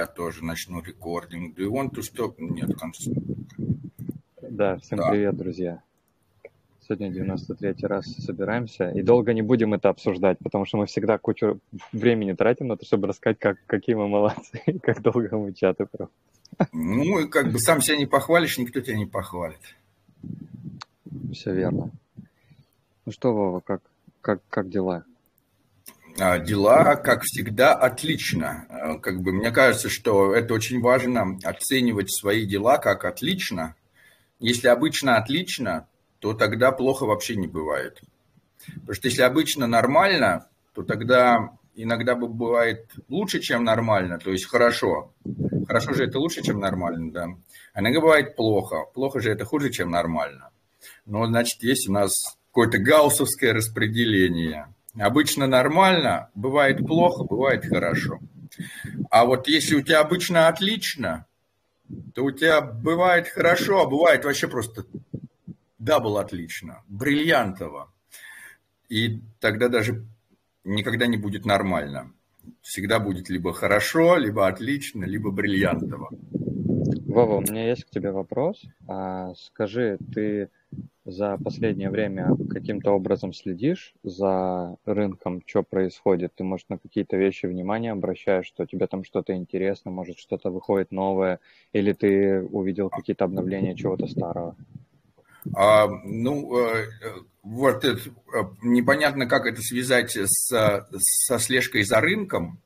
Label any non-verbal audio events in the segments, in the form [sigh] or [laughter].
я тоже начну рекординг. Do you want to stop? Нет, конца. Да, всем да. привет, друзья. Сегодня 93 раз собираемся, и долго не будем это обсуждать, потому что мы всегда кучу времени тратим на то, чтобы рассказать, как, какие мы молодцы, [laughs] и как долго мы чаты проводим. Ну, и как бы сам себя не похвалишь, никто тебя не похвалит. Все верно. Ну что, Вова, как, как, как дела? А, дела, как всегда, отлично. А, как бы мне кажется, что это очень важно оценивать свои дела как отлично. Если обычно отлично, то тогда плохо вообще не бывает. Потому что если обычно нормально, то тогда иногда бывает лучше, чем нормально, то есть хорошо. Хорошо же это лучше, чем нормально, да. А иногда бывает плохо. Плохо же это хуже, чем нормально. Но, значит, есть у нас какое-то гауссовское распределение – Обычно нормально, бывает плохо, бывает хорошо. А вот если у тебя обычно отлично, то у тебя бывает хорошо, а бывает вообще просто double отлично, бриллиантово. И тогда даже никогда не будет нормально. Всегда будет либо хорошо, либо отлично, либо бриллиантово. Вова, у меня есть к тебе вопрос. А, скажи, ты за последнее время каким-то образом следишь за рынком, что происходит? Ты, может, на какие-то вещи внимание обращаешь, что тебе там что-то интересно, может, что-то выходит новое, или ты увидел какие-то обновления чего-то старого? А, ну, э, вот это, э, непонятно, как это связать с, со слежкой за рынком,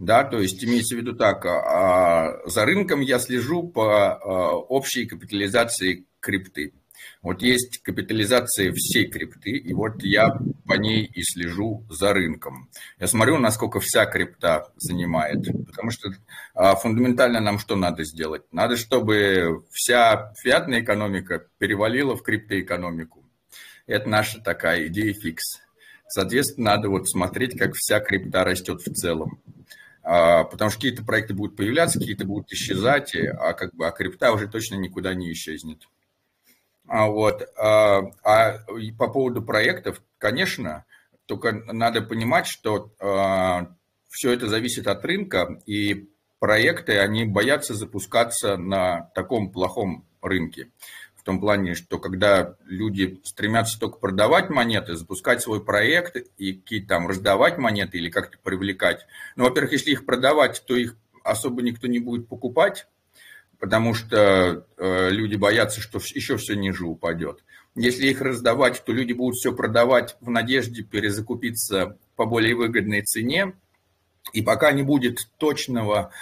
да, то есть имеется в виду так, а, за рынком я слежу по а, общей капитализации крипты. Вот есть капитализация всей крипты, и вот я по ней и слежу за рынком. Я смотрю, насколько вся крипта занимает, потому что а, фундаментально нам что надо сделать? Надо, чтобы вся фиатная экономика перевалила в криптоэкономику. Это наша такая идея фикс. Соответственно, надо вот смотреть, как вся крипта растет в целом. А, потому что какие-то проекты будут появляться, какие-то будут исчезать, а как бы а крипта уже точно никуда не исчезнет. А вот. А, а по поводу проектов, конечно, только надо понимать, что а, все это зависит от рынка, и проекты, они боятся запускаться на таком плохом рынке. В том плане, что когда люди стремятся только продавать монеты, запускать свой проект и какие-то там раздавать монеты или как-то привлекать. Ну, во-первых, если их продавать, то их особо никто не будет покупать, потому что э, люди боятся, что еще все ниже упадет. Если их раздавать, то люди будут все продавать в надежде перезакупиться по более выгодной цене. И пока не будет точного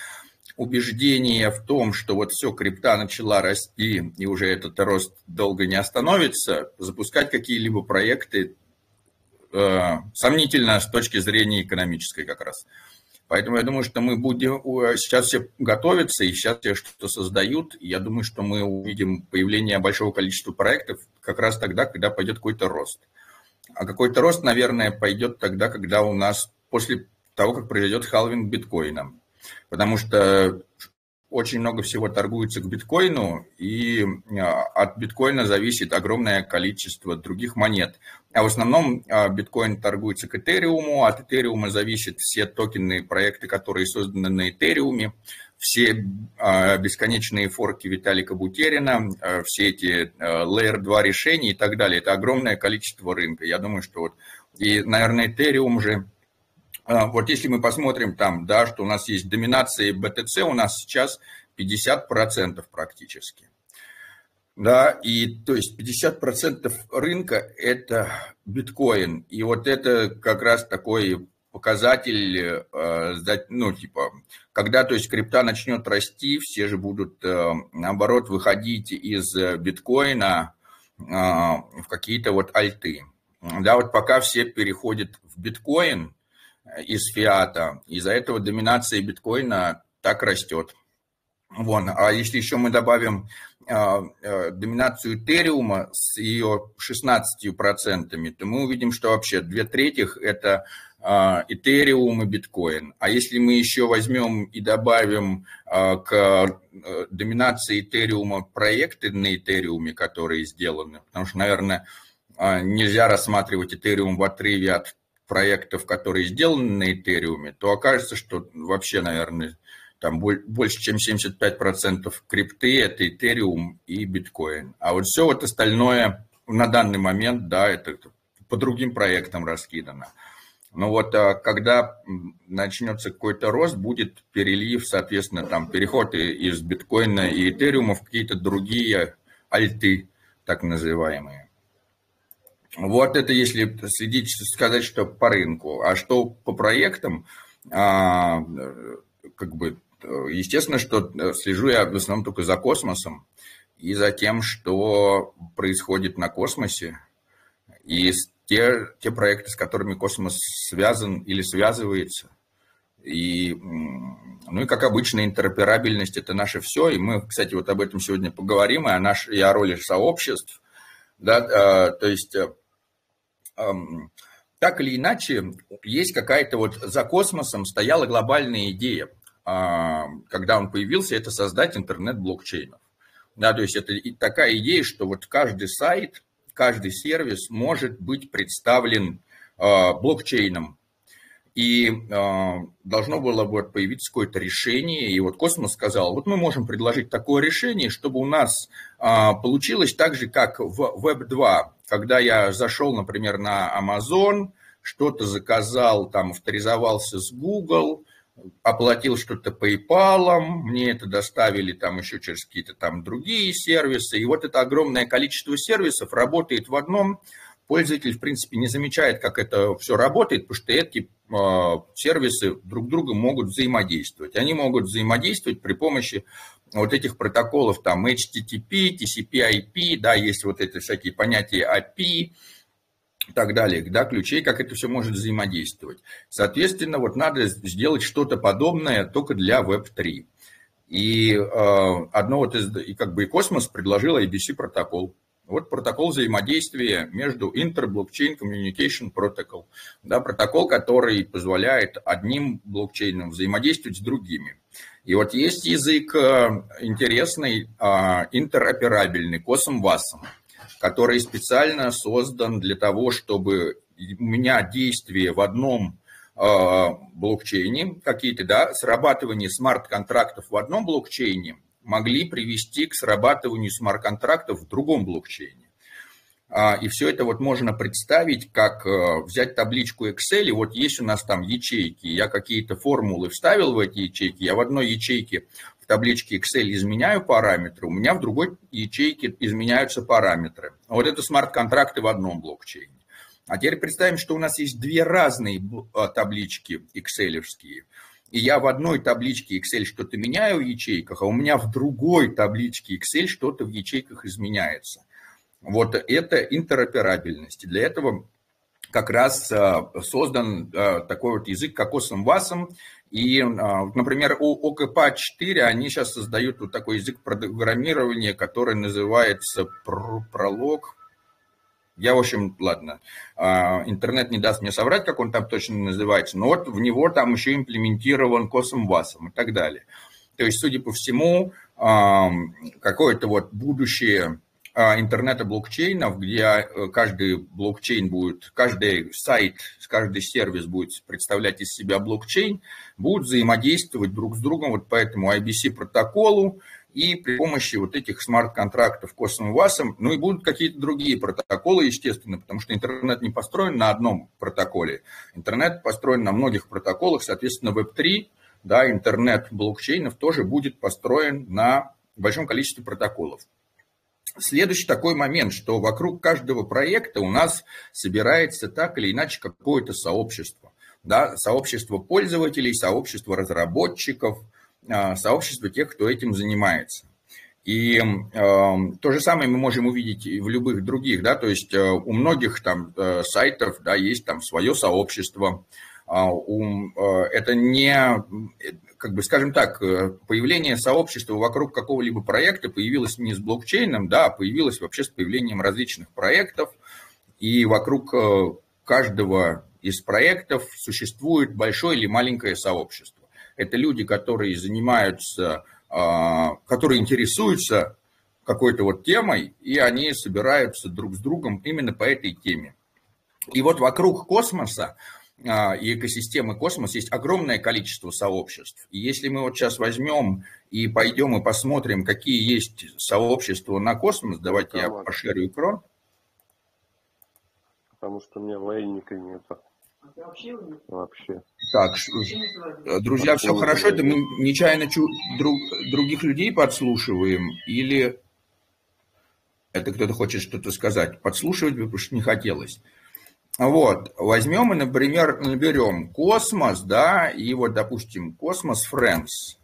убеждения в том, что вот все, крипта начала расти, и уже этот рост долго не остановится, запускать какие-либо проекты э, сомнительно с точки зрения экономической как раз. Поэтому я думаю, что мы будем сейчас все готовятся и сейчас все что-то создают. Я думаю, что мы увидим появление большого количества проектов как раз тогда, когда пойдет какой-то рост. А какой-то рост, наверное, пойдет тогда, когда у нас после того, как произойдет халвинг биткоина. Потому что очень много всего торгуется к биткоину, и а, от биткоина зависит огромное количество других монет. А в основном а, биткоин торгуется к этериуму, от этериума зависят все токенные проекты, которые созданы на этериуме, все а, бесконечные форки Виталика Бутерина, все эти Layer 2 решения и так далее. Это огромное количество рынка. Я думаю, что вот, и, наверное, этериум же вот если мы посмотрим там, да, что у нас есть доминация BTC, у нас сейчас 50% практически. Да, и то есть 50% рынка – это биткоин. И вот это как раз такой показатель, э, ну, типа, когда, то есть, крипта начнет расти, все же будут, э, наоборот, выходить из биткоина э, в какие-то вот альты. Да, вот пока все переходят в биткоин, из фиата. Из-за этого доминация биткоина так растет. Вон. А если еще мы добавим э, э, доминацию Этериума с ее 16%, то мы увидим, что вообще две трети это э, Этериум и биткоин. А если мы еще возьмем и добавим к доминации Этериума проекты на Этериуме, которые сделаны, потому что, наверное, нельзя рассматривать Этериум в отрыве от проектов, которые сделаны на Этериуме, то окажется, что вообще, наверное, там больше, чем 75% крипты, это Ethereum и биткоин. А вот все вот остальное на данный момент, да, это по другим проектам раскидано. Но вот а, когда начнется какой-то рост, будет перелив, соответственно, там переход из биткоина и этериума в какие-то другие альты, так называемые. Вот это если следить, сказать, что по рынку. А что по проектам, а, как бы, естественно, что слежу я в основном только за космосом и за тем, что происходит на космосе. И те, те проекты, с которыми космос связан или связывается. И, ну и, как обычно, интероперабельность – это наше все. И мы, кстати, вот об этом сегодня поговорим, и о, наш, и о роли сообществ. Да, а, то есть, а, так или иначе, есть какая-то вот за космосом стояла глобальная идея. А, когда он появился, это создать интернет блокчейнов. Да, то есть это такая идея, что вот каждый сайт – каждый сервис может быть представлен э, блокчейном. И э, должно было вот появиться какое-то решение. И вот Космос сказал, вот мы можем предложить такое решение, чтобы у нас э, получилось так же, как в Web2. Когда я зашел, например, на Amazon, что-то заказал, там авторизовался с Google, оплатил что-то PayPal, мне это доставили там еще через какие-то там другие сервисы. И вот это огромное количество сервисов работает в одном. Пользователь, в принципе, не замечает, как это все работает, потому что эти э, сервисы друг друга могут взаимодействовать. Они могут взаимодействовать при помощи вот этих протоколов, там HTTP, TCP/IP, да, есть вот эти всякие понятия API, и так далее, да, ключей, как это все может взаимодействовать. Соответственно, вот надо сделать что-то подобное только для Web3. И э, одно вот из, и как бы и Космос предложил IBC протокол. Вот протокол взаимодействия между Inter-Blockchain Communication Protocol. Да, протокол, который позволяет одним блокчейнам взаимодействовать с другими. И вот есть язык э, интересный, э, интероперабельный, COSM-WASM который специально создан для того, чтобы у меня действия в одном э, блокчейне, какие-то, да, срабатывание смарт-контрактов в одном блокчейне могли привести к срабатыванию смарт-контрактов в другом блокчейне. А, и все это вот можно представить, как э, взять табличку Excel, и вот есть у нас там ячейки, я какие-то формулы вставил в эти ячейки, я в одной ячейке табличке Excel изменяю параметры, у меня в другой ячейке изменяются параметры. Вот это смарт-контракты в одном блокчейне. А теперь представим, что у нас есть две разные а, таблички Excel. И я в одной табличке Excel что-то меняю в ячейках, а у меня в другой табличке Excel что-то в ячейках изменяется. Вот это интероперабельность. Для этого как раз а, создан а, такой вот язык кокосом васом, и, а, например, у ОКП-4 они сейчас создают вот такой язык программирования, который называется пролог. Я, в общем, ладно, а, интернет не даст мне соврать, как он там точно называется, но вот в него там еще имплементирован косом васом и так далее. То есть, судя по всему, а, какое-то вот будущее а, интернета блокчейнов, где каждый блокчейн будет, каждый сайт, каждый сервис будет представлять из себя блокчейн, будут взаимодействовать друг с другом вот по этому IBC протоколу и при помощи вот этих смарт-контрактов косвенным ВАСом, ну и будут какие-то другие протоколы, естественно, потому что интернет не построен на одном протоколе. Интернет построен на многих протоколах, соответственно, Web3, да, интернет блокчейнов тоже будет построен на большом количестве протоколов. Следующий такой момент, что вокруг каждого проекта у нас собирается так или иначе какое-то сообщество. Да, сообщество пользователей, сообщество разработчиков, сообщество тех, кто этим занимается. И э, то же самое мы можем увидеть и в любых других, да, то есть э, у многих там э, сайтов, да, есть там свое сообщество, э, у, э, это не, как бы, скажем так, э, появление сообщества вокруг какого-либо проекта появилось не с блокчейном, да, а появилось вообще с появлением различных проектов, и вокруг э, каждого из проектов существует большое или маленькое сообщество. Это люди, которые занимаются, а, которые интересуются какой-то вот темой, и они собираются друг с другом именно по этой теме. И вот вокруг космоса а, и экосистемы космоса есть огромное количество сообществ. И если мы вот сейчас возьмем и пойдем и посмотрим, какие есть сообщества на космос, давайте я пошерю экран. Потому что у меня военника нет. Вообще. Так, друзья, все хорошо, это мы нечаянно чу- друг, других людей подслушиваем или это кто-то хочет что-то сказать? Подслушивать бы, потому что не хотелось. Вот, возьмем и, например, наберем космос, да, и вот, допустим, космос Friends.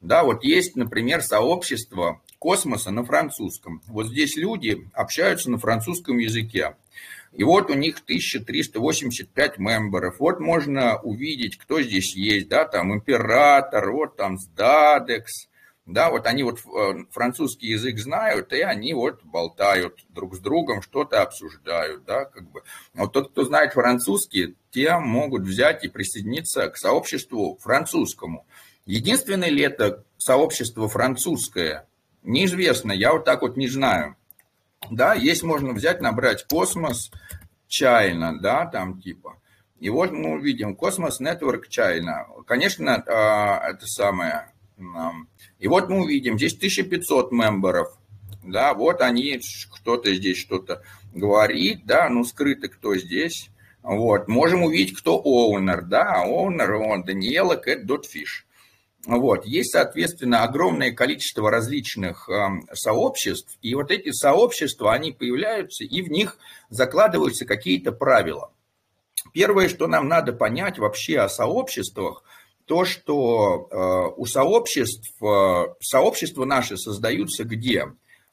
Да, вот есть, например, сообщество космоса на французском. Вот здесь люди общаются на французском языке. И вот у них 1385 мемберов. Вот можно увидеть, кто здесь есть, да, там император, вот там Сдадекс, да, вот они вот э, французский язык знают, и они вот болтают друг с другом, что-то обсуждают, да, как бы. Вот тот, кто знает французский, те могут взять и присоединиться к сообществу французскому. Единственное ли это сообщество французское? Неизвестно, я вот так вот не знаю. Да, есть можно взять, набрать космос China, да, там типа. И вот мы увидим космос Network China. Конечно, а, это самое и вот мы увидим, здесь 1500 мемберов, да, вот они, кто-то здесь что-то говорит, да, ну скрыто кто здесь, вот, можем увидеть, кто оунер, да, оунер, он, Даниэла Кэт Дотфиш. Вот, есть, соответственно, огромное количество различных э, сообществ, и вот эти сообщества, они появляются, и в них закладываются какие-то правила. Первое, что нам надо понять вообще о сообществах – то, что э, у сообществ, э, сообщества наши создаются где?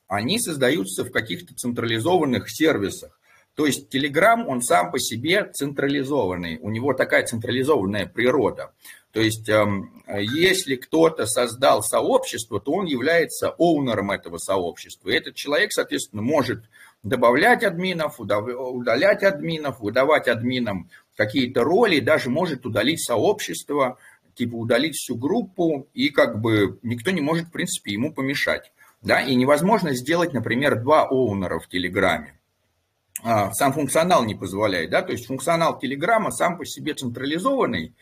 Они создаются в каких-то централизованных сервисах. То есть Telegram, он сам по себе централизованный, у него такая централизованная природа. То есть эм, если кто-то создал сообщество, то он является оунером этого сообщества. И этот человек, соответственно, может добавлять админов, удалять админов, выдавать админам какие-то роли, даже может удалить сообщество, типа удалить всю группу, и как бы никто не может, в принципе, ему помешать. Да? И невозможно сделать, например, два оунера в Телеграме. А, сам функционал не позволяет, да, то есть функционал Телеграма сам по себе централизованный,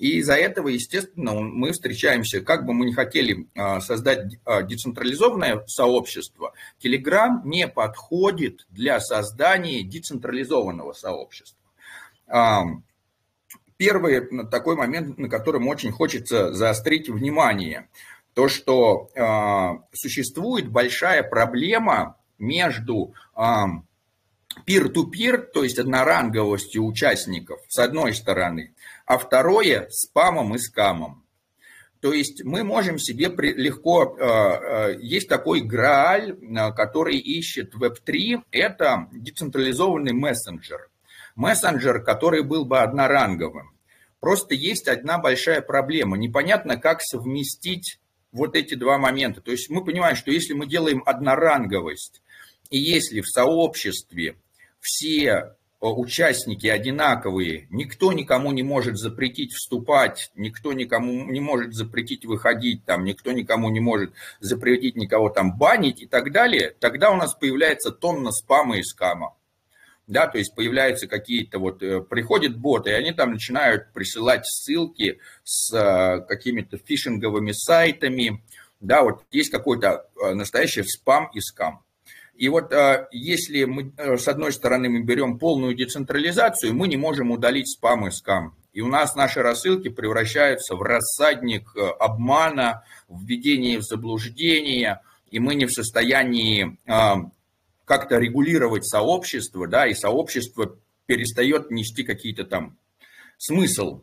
и из-за этого, естественно, мы встречаемся, как бы мы не хотели а, создать а, децентрализованное сообщество, Telegram не подходит для создания децентрализованного сообщества. Первый такой момент, на котором очень хочется заострить внимание, то, что э, существует большая проблема между peer-to-peer, то есть одноранговостью участников, с одной стороны, а второе – спамом и скамом. То есть мы можем себе легко, есть такой Грааль, который ищет Web3, это децентрализованный мессенджер мессенджер, который был бы одноранговым. Просто есть одна большая проблема. Непонятно, как совместить вот эти два момента. То есть мы понимаем, что если мы делаем одноранговость, и если в сообществе все э, участники одинаковые, никто никому не может запретить вступать, никто никому не может запретить выходить, там, никто никому не может запретить никого там банить и так далее, тогда у нас появляется тонна спама и скама. Да, то есть появляются какие-то вот, э, приходят боты, и они там начинают присылать ссылки с э, какими-то фишинговыми сайтами, да, вот есть какой-то настоящий спам и скам. И вот если мы, с одной стороны, мы берем полную децентрализацию, мы не можем удалить спам и скам. И у нас наши рассылки превращаются в рассадник обмана, введение в заблуждение, и мы не в состоянии как-то регулировать сообщество, да, и сообщество перестает нести какие-то там смысл,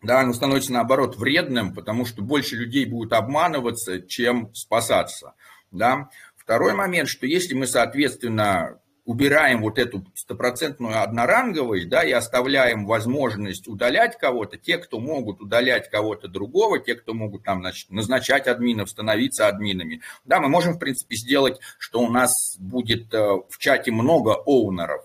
да, оно становится наоборот вредным, потому что больше людей будут обманываться, чем спасаться, да. Второй момент, что если мы, соответственно, убираем вот эту стопроцентную одноранговость, да, и оставляем возможность удалять кого-то, те, кто могут удалять кого-то другого, те, кто могут там, значит, назначать админов, становиться админами, да, мы можем, в принципе, сделать, что у нас будет э, в чате много оунеров,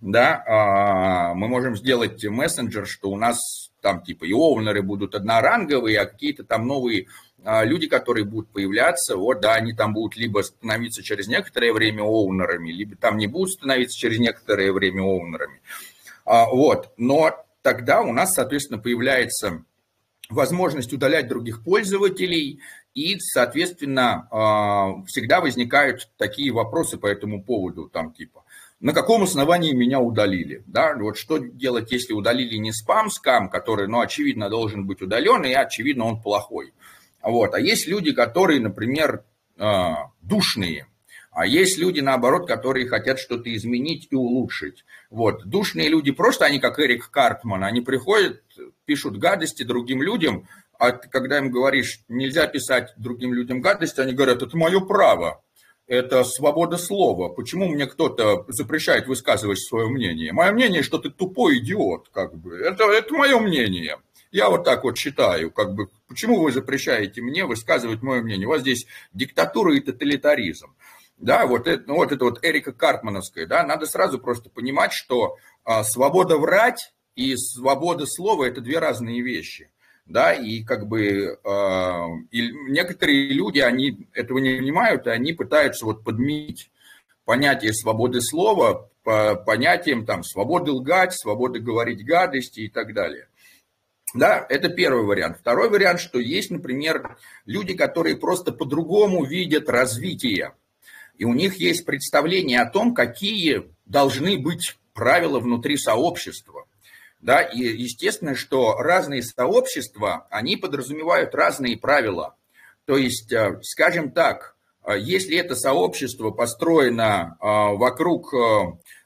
да, а, мы можем сделать мессенджер, что у нас там типа и оунеры будут одноранговые, а какие-то там новые люди, которые будут появляться, вот, да, они там будут либо становиться через некоторое время оунерами, либо там не будут становиться через некоторое время оунерами. А, вот, но тогда у нас, соответственно, появляется возможность удалять других пользователей, и, соответственно, а, всегда возникают такие вопросы по этому поводу, там типа, на каком основании меня удалили, да, вот что делать, если удалили не спам-скам, который, ну, очевидно, должен быть удален, и, очевидно, он плохой, вот, а есть люди, которые, например, а, душные, а есть люди, наоборот, которые хотят что-то изменить и улучшить. Вот. Душные люди просто, они как Эрик Картман, они приходят, пишут гадости другим людям, а когда им говоришь, нельзя писать другим людям гадости, они говорят, это мое право, это свобода слова. Почему мне кто-то запрещает высказывать свое мнение? Мое мнение, что ты тупой идиот, как бы. Это, это мое мнение. Я вот так вот считаю, как бы, почему вы запрещаете мне высказывать мое мнение? У вас здесь диктатура и тоталитаризм. Да, вот это, ну, вот это вот Эрика Картмановская, да, надо сразу просто понимать, что а, свобода врать и свобода слова – это две разные вещи да, и как бы э, и некоторые люди, они этого не понимают, и они пытаются вот подменить понятие свободы слова по понятиям там свободы лгать, свободы говорить гадости и так далее. Да, это первый вариант. Второй вариант, что есть, например, люди, которые просто по-другому видят развитие. И у них есть представление о том, какие должны быть правила внутри сообщества. Да, и естественно, что разные сообщества, они подразумевают разные правила. То есть, э, скажем так, э, если это сообщество построено э, вокруг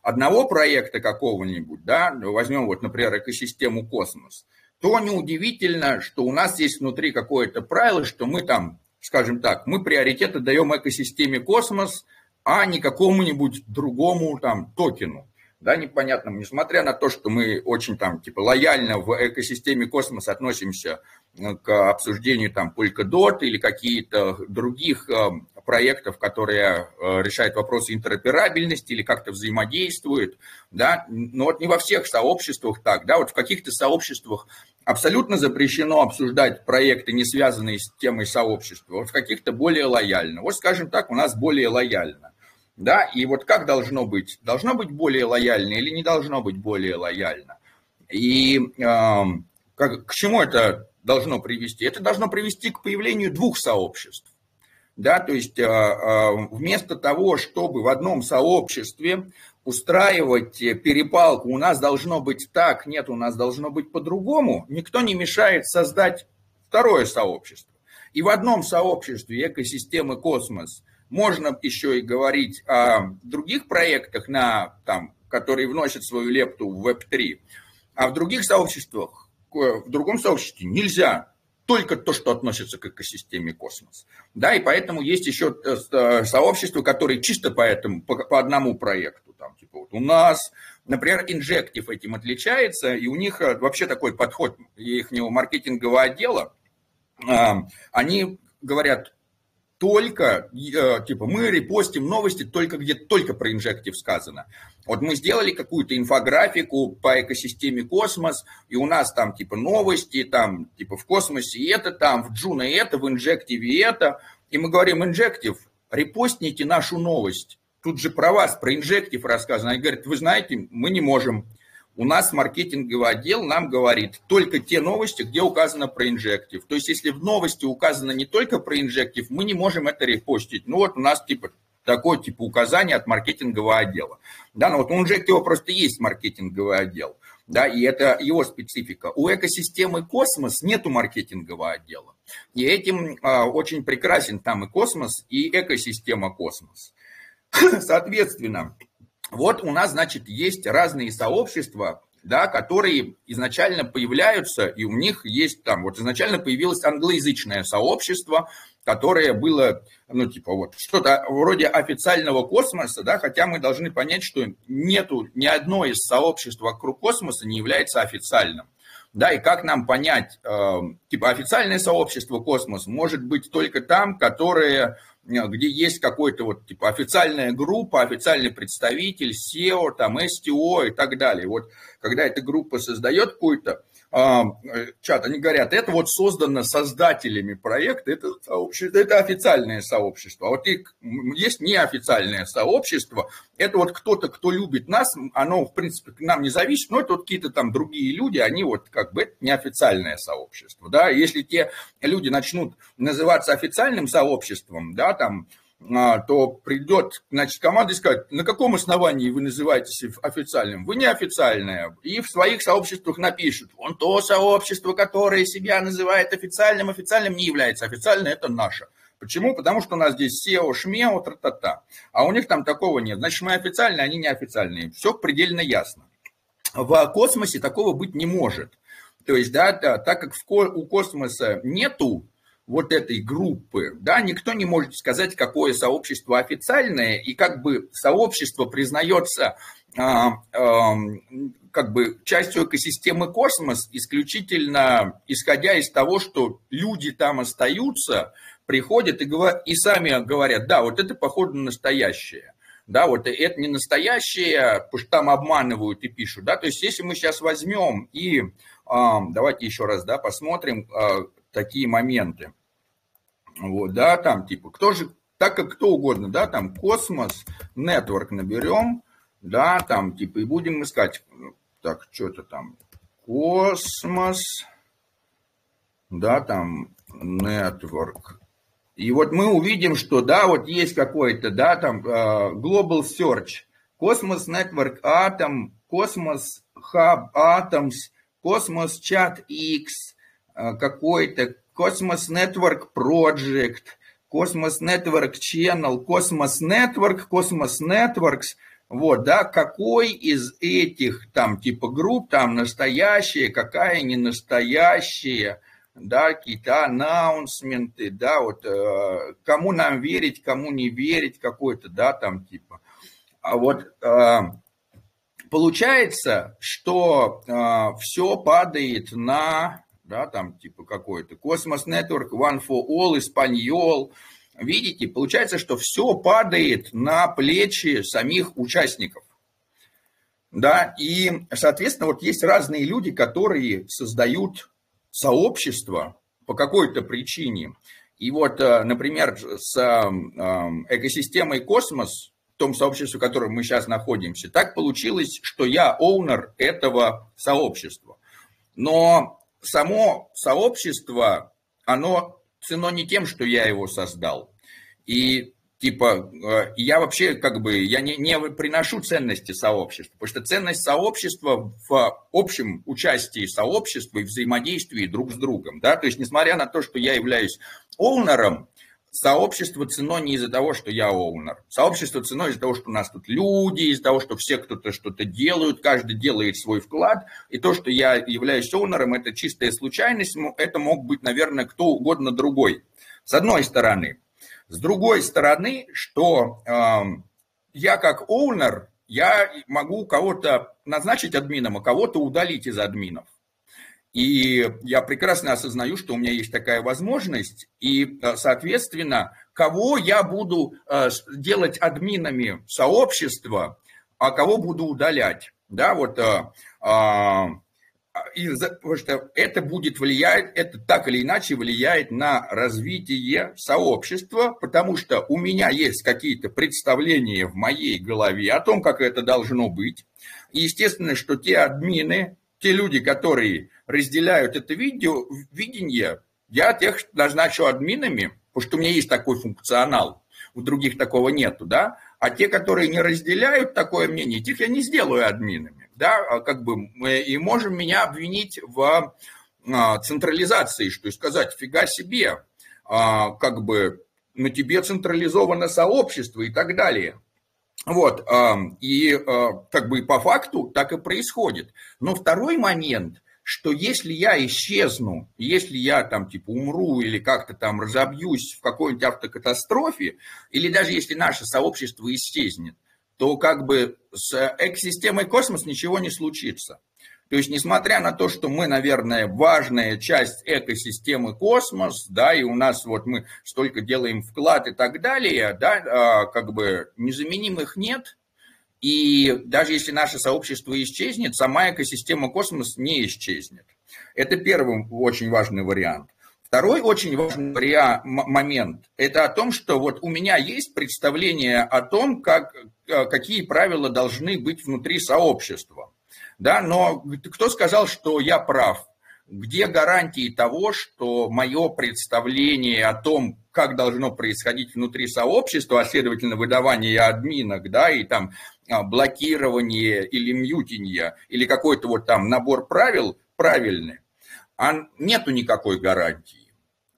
одного проекта какого-нибудь, да, возьмем вот, например, экосистему космос, то неудивительно, что у нас есть внутри какое-то правило, что мы там, скажем так, мы приоритет отдаем экосистеме космос, а не какому-нибудь другому там токену. Да, непонятным, несмотря на то, что мы очень там, типа, лояльно в экосистеме космоса относимся э, к обсуждению там Polkadot или какие-то других э, проектов, которые э, решают вопросы интероперабельности или как-то взаимодействуют, да, но вот не во всех сообществах так, да, вот в каких-то сообществах абсолютно запрещено обсуждать проекты, не связанные с темой сообщества, вот в каких-то более лояльно. Вот, скажем так, у нас более лояльно. Да, и вот как должно быть? Должно быть более лояльно или не должно быть более лояльно? И э, как, к чему это должно привести? Это должно привести к появлению двух сообществ. Да, то есть э, э, вместо того, чтобы в одном сообществе устраивать перепалку, у нас должно быть так, нет, у нас должно быть по-другому, никто не мешает создать второе сообщество. И в одном сообществе экосистемы космос – можно еще и говорить о других проектах, на, там, которые вносят свою лепту в Web3. А в других сообществах, в другом сообществе нельзя только то, что относится к экосистеме космос. Да, и поэтому есть еще э, э, сообщества, которые чисто по, этому, по, по одному проекту. Там, типа вот у нас, например, Injective этим отличается, и у них э, вообще такой подход их маркетингового отдела. Они говорят, только, э, типа, мы репостим новости только где только про Injective сказано. Вот мы сделали какую-то инфографику по экосистеме космос, и у нас там, типа, новости, там, типа, в космосе это, там, в Джуна это, в инжективе это, и мы говорим, Injective, репостните нашу новость. Тут же про вас, про Injective рассказано. Они говорят, вы знаете, мы не можем у нас маркетинговый отдел нам говорит только те новости, где указано про Injective. То есть, если в новости указано не только про Injective, мы не можем это репостить. Ну вот у нас типа такое типа указание от маркетингового отдела. Да, но вот у инжектива просто есть маркетинговый отдел. Да, и это его специфика. У экосистемы космос нету маркетингового отдела. И этим а, очень прекрасен там и космос, и экосистема космос. [coughs] Соответственно, вот у нас, значит, есть разные сообщества, да, которые изначально появляются, и у них есть там, вот изначально появилось англоязычное сообщество, которое было, ну, типа, вот, что-то вроде официального космоса, да, хотя мы должны понять, что нету ни одно из сообществ вокруг космоса не является официальным. Да, и как нам понять, э, типа, официальное сообщество космос может быть только там, которое Э, где есть какой-то вот типа официальная группа, официальный представитель, SEO, там STO и так далее. Вот когда эта группа создает какую-то чат, они говорят, это вот создано создателями проекта, это сообщество, это официальное сообщество. А вот есть неофициальное сообщество, это вот кто-то, кто любит нас, оно, в принципе, к нам не зависит, но это вот какие-то там другие люди, они вот как бы это неофициальное сообщество, да, если те люди начнут называться официальным сообществом, да, там, а, то придет, значит, команда и скажет, на каком основании вы называетесь официальным? Вы неофициальное. И в своих сообществах напишут, он то сообщество, которое себя называет официальным, официальным не является. Официально это наше. Почему? Потому что у нас здесь SEO, шмео, тра-та-та. А у них там такого нет. Значит, мы официальные, они неофициальные. Все предельно ясно. В космосе такого быть не может. То есть, да, да так как в, у космоса нету вот этой группы, да, никто не может сказать, какое сообщество официальное, и как бы сообщество признается а, а, как бы частью экосистемы космос исключительно исходя из того, что люди там остаются, приходят и, говорят, и сами говорят, да, вот это походу на настоящее. Да, вот это не настоящее, потому что там обманывают и пишут. Да? То есть, если мы сейчас возьмем и давайте еще раз да, посмотрим, такие моменты. Вот, да, там типа, кто же, так как кто угодно, да, там космос, network наберем, да, там типа, и будем искать, так, что-то там, космос, да, там, network. И вот мы увидим, что, да, вот есть какой-то, да, там, uh, Global Search, Cosmos Network Atom, Cosmos Hub Atoms, Cosmos Chat X, Э, какой-то Cosmos Network Project, Cosmos Network Channel, Cosmos Network, Cosmos Networks. Вот, да, какой из этих там типа групп там настоящая, какая не настоящая, да, какие-то аннаунсменты, да, вот э, кому нам верить, кому не верить, какой-то, да, там типа. А вот э, получается, что э, все падает на да, там типа какой-то, Космос Network, One for All, Испаньол. Видите, получается, что все падает на плечи самих участников. Да, и, соответственно, вот есть разные люди, которые создают сообщество по какой-то причине. И вот, э, например, с эм, экосистемой Космос, в том сообществе, в котором мы сейчас находимся, так получилось, что я оунер этого сообщества. Но само сообщество, оно цено не тем, что я его создал. И типа, э, я вообще как бы, я не, не приношу ценности сообщества, потому что ценность сообщества в общем участии сообщества и взаимодействии друг с другом, да, то есть несмотря на то, что я являюсь оунером, сообщество цено не из-за того, что я оунер. Сообщество цено из-за того, что у нас тут люди, из-за того, что все кто-то что-то делают, каждый делает свой вклад. И то, что я являюсь оунером, это чистая случайность. Это мог быть, наверное, кто угодно другой. С одной стороны. С другой стороны, что э, я как оунер, я могу кого-то назначить админом, а кого-то удалить из админов. И я прекрасно осознаю, что у меня есть такая возможность, и, э, соответственно, кого я буду э, делать админами сообщества, а кого буду удалять. Да, вот, э, а, и, потому что это будет влиять, это так или иначе влияет на развитие сообщества, потому что у меня есть какие-то представления в моей голове о том, как это должно быть. И естественно, что те админы, те люди, которые разделяют это видео, видение, я тех назначу админами, потому что у меня есть такой функционал, у других такого нету, да, а те, которые не разделяют такое мнение, тех я не сделаю админами, да, а как бы мы и можем меня обвинить в а, централизации, что и сказать, фига себе, а, как бы на тебе централизовано сообщество и так далее. Вот, и как бы по факту так и происходит. Но второй момент, что если я исчезну, если я там типа умру или как-то там разобьюсь в какой-нибудь автокатастрофе, или даже если наше сообщество исчезнет, то как бы с экосистемой космос ничего не случится. То есть, несмотря на то, что мы, наверное, важная часть экосистемы космос, да, и у нас вот мы столько делаем вклад и так далее, да, а, как бы незаменимых нет, и даже если наше сообщество исчезнет, сама экосистема космос не исчезнет. Это первый очень важный вариант. Второй очень важный момент – это о том, что вот у меня есть представление о том, как, э, какие правила должны быть внутри сообщества. Да, но кто сказал, что я прав? Где гарантии того, что мое представление о том, как должно происходить внутри сообщества, а следовательно выдавание админок, да, и там блокирование или мьютинье, или какой-то вот там набор правил правильный, а нету никакой гарантии.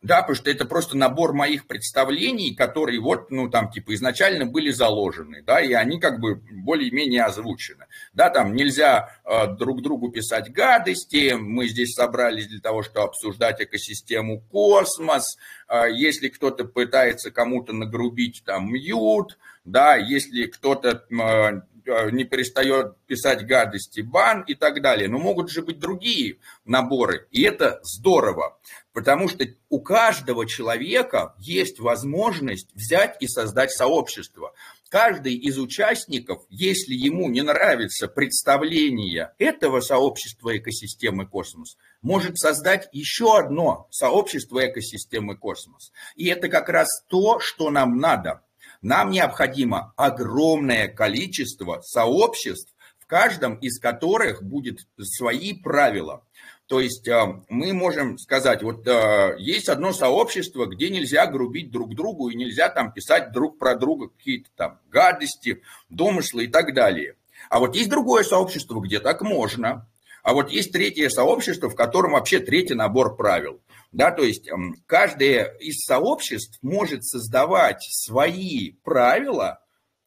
Да, потому что это просто набор моих представлений, которые вот, ну, там, типа, изначально были заложены, да, и они как бы более-менее озвучены. Да, там нельзя э, друг другу писать гадости, мы здесь собрались для того, чтобы обсуждать экосистему космос, э, если кто-то пытается кому-то нагрубить, там, мьют, да, если кто-то э, не перестает писать гадости, бан и так далее. Но могут же быть другие наборы, и это здорово, потому что у каждого человека есть возможность взять и создать сообщество. Каждый из участников, если ему не нравится представление этого сообщества экосистемы космос, может создать еще одно сообщество экосистемы космос. И это как раз то, что нам надо – нам необходимо огромное количество сообществ, в каждом из которых будет свои правила. То есть э, мы можем сказать, вот э, есть одно сообщество, где нельзя грубить друг другу и нельзя там писать друг про друга какие-то там гадости, домыслы и так далее. А вот есть другое сообщество, где так можно. А вот есть третье сообщество, в котором вообще третий набор правил. Да, то есть эм, каждое из сообществ может создавать свои правила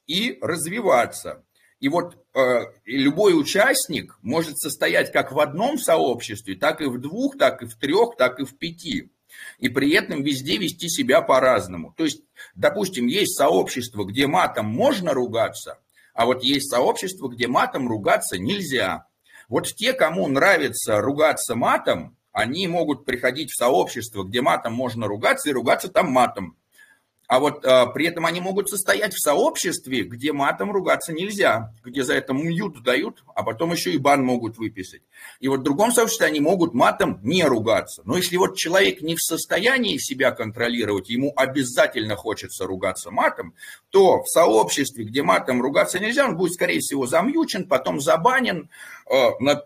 и развиваться. И вот э, любой участник может состоять как в одном сообществе, так и в двух, так и в трех, так и в пяти. И при этом везде вести себя по-разному. То есть, допустим, есть сообщество, где матом можно ругаться, а вот есть сообщество, где матом ругаться нельзя. Вот те, кому нравится ругаться матом, они могут приходить в сообщество, где матом можно ругаться, и ругаться там матом. А вот а, при этом они могут состоять в сообществе, где матом ругаться нельзя, где за это мьют дают, а потом еще и бан могут выписать. И вот в другом сообществе они могут матом не ругаться. Но если вот человек не в состоянии себя контролировать, ему обязательно хочется ругаться матом, то в сообществе, где матом ругаться нельзя, он будет, скорее всего, замьючен, потом забанен,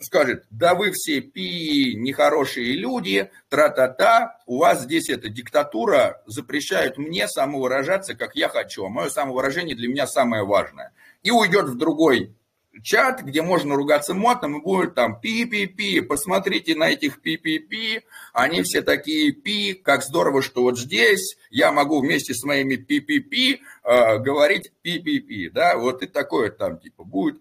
скажет, да вы все пи, нехорошие люди, тра-та-та, у вас здесь эта диктатура запрещает мне самовыражаться, как я хочу, а мое самовыражение для меня самое важное. И уйдет в другой чат, где можно ругаться матом, и будет там пи-пи-пи, посмотрите на этих пи-пи-пи, они все такие пи, как здорово, что вот здесь я могу вместе с моими пи-пи-пи э, говорить пи-пи-пи, да, вот и такое там типа будет.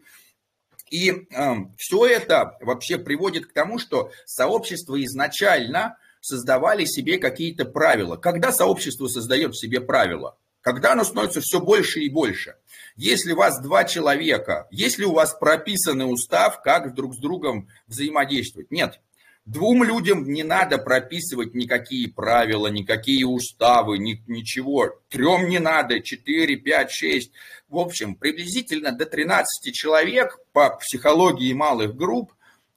И э, все это вообще приводит к тому, что сообщество изначально создавали себе какие-то правила. Когда сообщество создает себе правила? Когда оно становится все больше и больше. Если у вас два человека, если у вас прописанный устав, как друг с другом взаимодействовать? Нет. Двум людям не надо прописывать никакие правила, никакие уставы, ни, ничего. Трем не надо, четыре, пять, шесть. В общем, приблизительно до 13 человек по психологии малых групп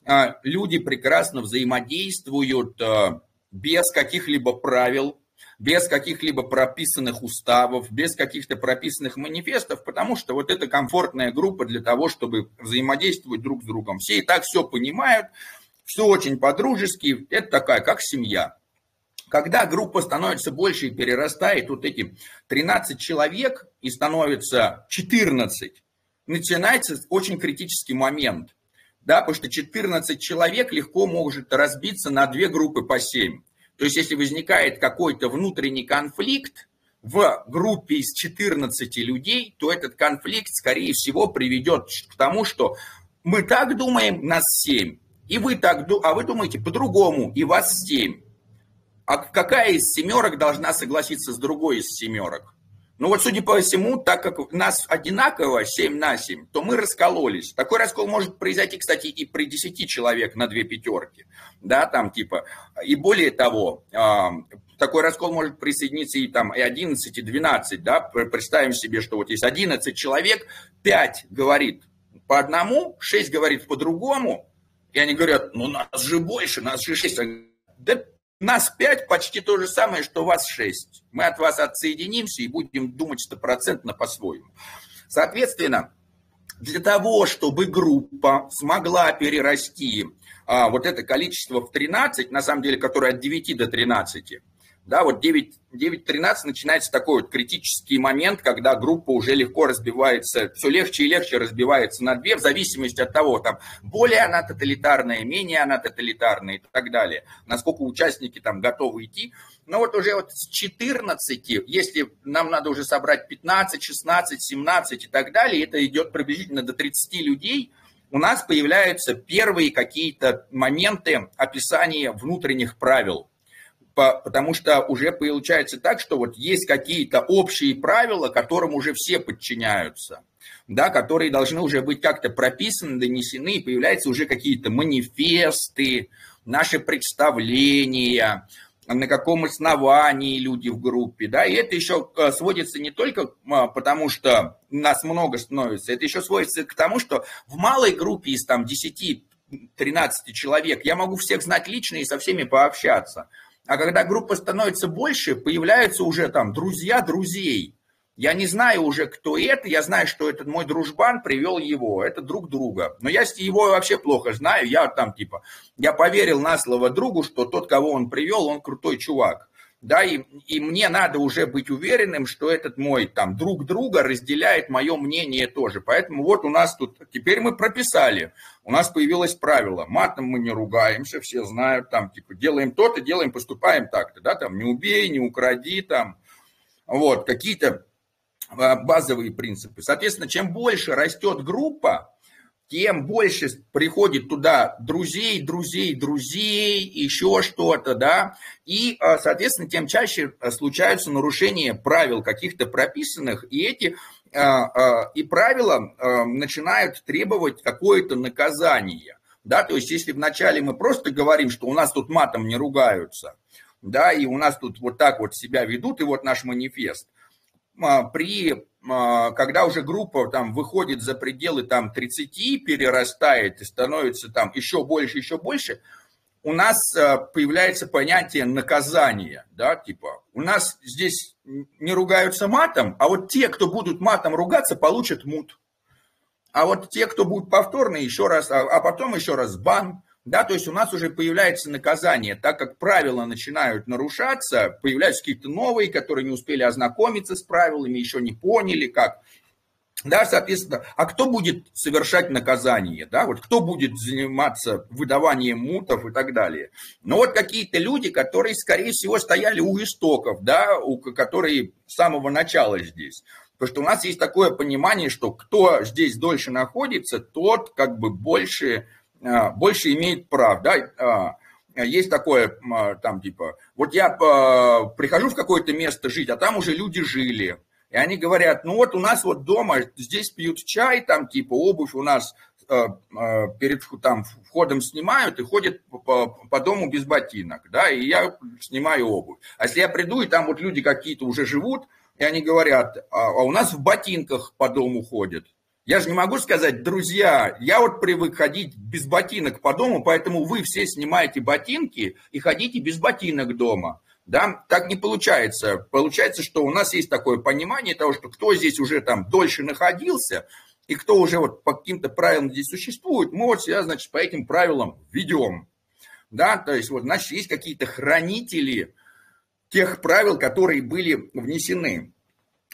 а, люди прекрасно взаимодействуют а, без каких-либо правил, без каких-либо прописанных уставов, без каких-то прописанных манифестов, потому что вот это комфортная группа для того, чтобы взаимодействовать друг с другом. Все и так все понимают, все очень по-дружески, это такая, как семья. Когда группа становится больше и перерастает вот эти 13 человек и становится 14, начинается очень критический момент. Да, потому что 14 человек легко может разбиться на две группы по 7. То есть, если возникает какой-то внутренний конфликт в группе из 14 людей, то этот конфликт, скорее всего, приведет к тому, что мы так думаем, нас 7, и вы так, а вы думаете по-другому, и вас 7. А какая из семерок должна согласиться с другой из семерок? Ну вот, судя по всему, так как нас одинаково 7 на 7, то мы раскололись. Такой раскол может произойти, кстати, и при 10 человек на две пятерки. Да, там типа. И более того, а, такой раскол может присоединиться и там и 11, и 12. Да? Представим себе, что вот есть 11 человек, 5 говорит по одному, 6 говорит по другому, И они говорят, ну нас же больше, нас же шесть. Да нас пять почти то же самое, что вас шесть. Мы от вас отсоединимся и будем думать стопроцентно по-своему. Соответственно, для того, чтобы группа смогла перерасти а, вот это количество в 13, на самом деле, которое от 9 до 13, да, вот 9.13 начинается такой вот критический момент, когда группа уже легко разбивается, все легче и легче разбивается на две, в зависимости от того, там, более она тоталитарная, менее она тоталитарная и так далее, насколько участники там готовы идти. Но вот уже вот с 14, если нам надо уже собрать 15, 16, 17 и так далее, это идет приблизительно до 30 людей, у нас появляются первые какие-то моменты описания внутренних правил потому что уже получается так, что вот есть какие-то общие правила, которым уже все подчиняются, да, которые должны уже быть как-то прописаны, донесены, и появляются уже какие-то манифесты, наши представления, на каком основании люди в группе, да, и это еще э, сводится не только а, потому, что нас много становится, это еще сводится к тому, что в малой группе из там 10-13 человек я могу всех знать лично и со всеми пообщаться, а когда группа становится больше, появляются уже там друзья друзей. Я не знаю уже, кто это, я знаю, что этот мой дружбан привел его, это друг друга. Но я его вообще плохо знаю, я там типа, я поверил на слово другу, что тот, кого он привел, он крутой чувак да, и, и мне надо уже быть уверенным, что этот мой там друг друга разделяет мое мнение тоже. Поэтому вот у нас тут, теперь мы прописали, у нас появилось правило, матом мы не ругаемся, все знают, там, типа, делаем то-то, делаем, поступаем так-то, да, там, не убей, не укради, там, вот, какие-то а, базовые принципы. Соответственно, чем больше растет группа, тем больше приходит туда друзей, друзей, друзей, еще что-то, да, и, а, соответственно, тем чаще а, случаются нарушения правил каких-то прописанных, и эти а, и правила начинают требовать какое-то наказание, да, то есть если вначале мы просто говорим, что у нас тут матом не ругаются, да, и у нас тут вот так вот себя ведут, и вот наш манифест, при а, когда уже группа там выходит за пределы там 30, перерастает и становится там еще больше, еще больше, у нас а, появляется понятие наказания, да, типа, у нас здесь не ругаются матом, а вот те, кто будут матом ругаться, получат мут. А вот те, кто будут повторно, еще раз, а, а потом еще раз бан, да, то есть у нас уже появляется наказание, так как правила начинают нарушаться, появляются какие-то новые, которые не успели ознакомиться с правилами, еще не поняли, как. Да, соответственно, а кто будет совершать наказание, да, вот кто будет заниматься выдаванием мутов и так далее. Но вот какие-то люди, которые, скорее всего, стояли у истоков, да, у, которые с самого начала здесь. Потому что у нас есть такое понимание, что кто здесь дольше находится, тот как бы больше больше имеет прав, да, а, есть такое, а, там, типа, вот я прихожу в какое-то место жить, а там уже люди жили, и они говорят, ну вот у нас вот дома, здесь пьют чай, там, типа, обувь у нас перед там, входом снимают и ходят по, по дому без ботинок, да, и я снимаю обувь. А если я приду, и там вот люди какие-то уже живут, и они говорят, а у нас в ботинках по дому ходят, я же не могу сказать, друзья, я вот привык ходить без ботинок по дому, поэтому вы все снимаете ботинки и ходите без ботинок дома. Да, так не получается. Получается, что у нас есть такое понимание того, что кто здесь уже там дольше находился, и кто уже вот по каким-то правилам здесь существует, мы вот себя, значит, по этим правилам ведем. Да, то есть вот, значит, есть какие-то хранители тех правил, которые были внесены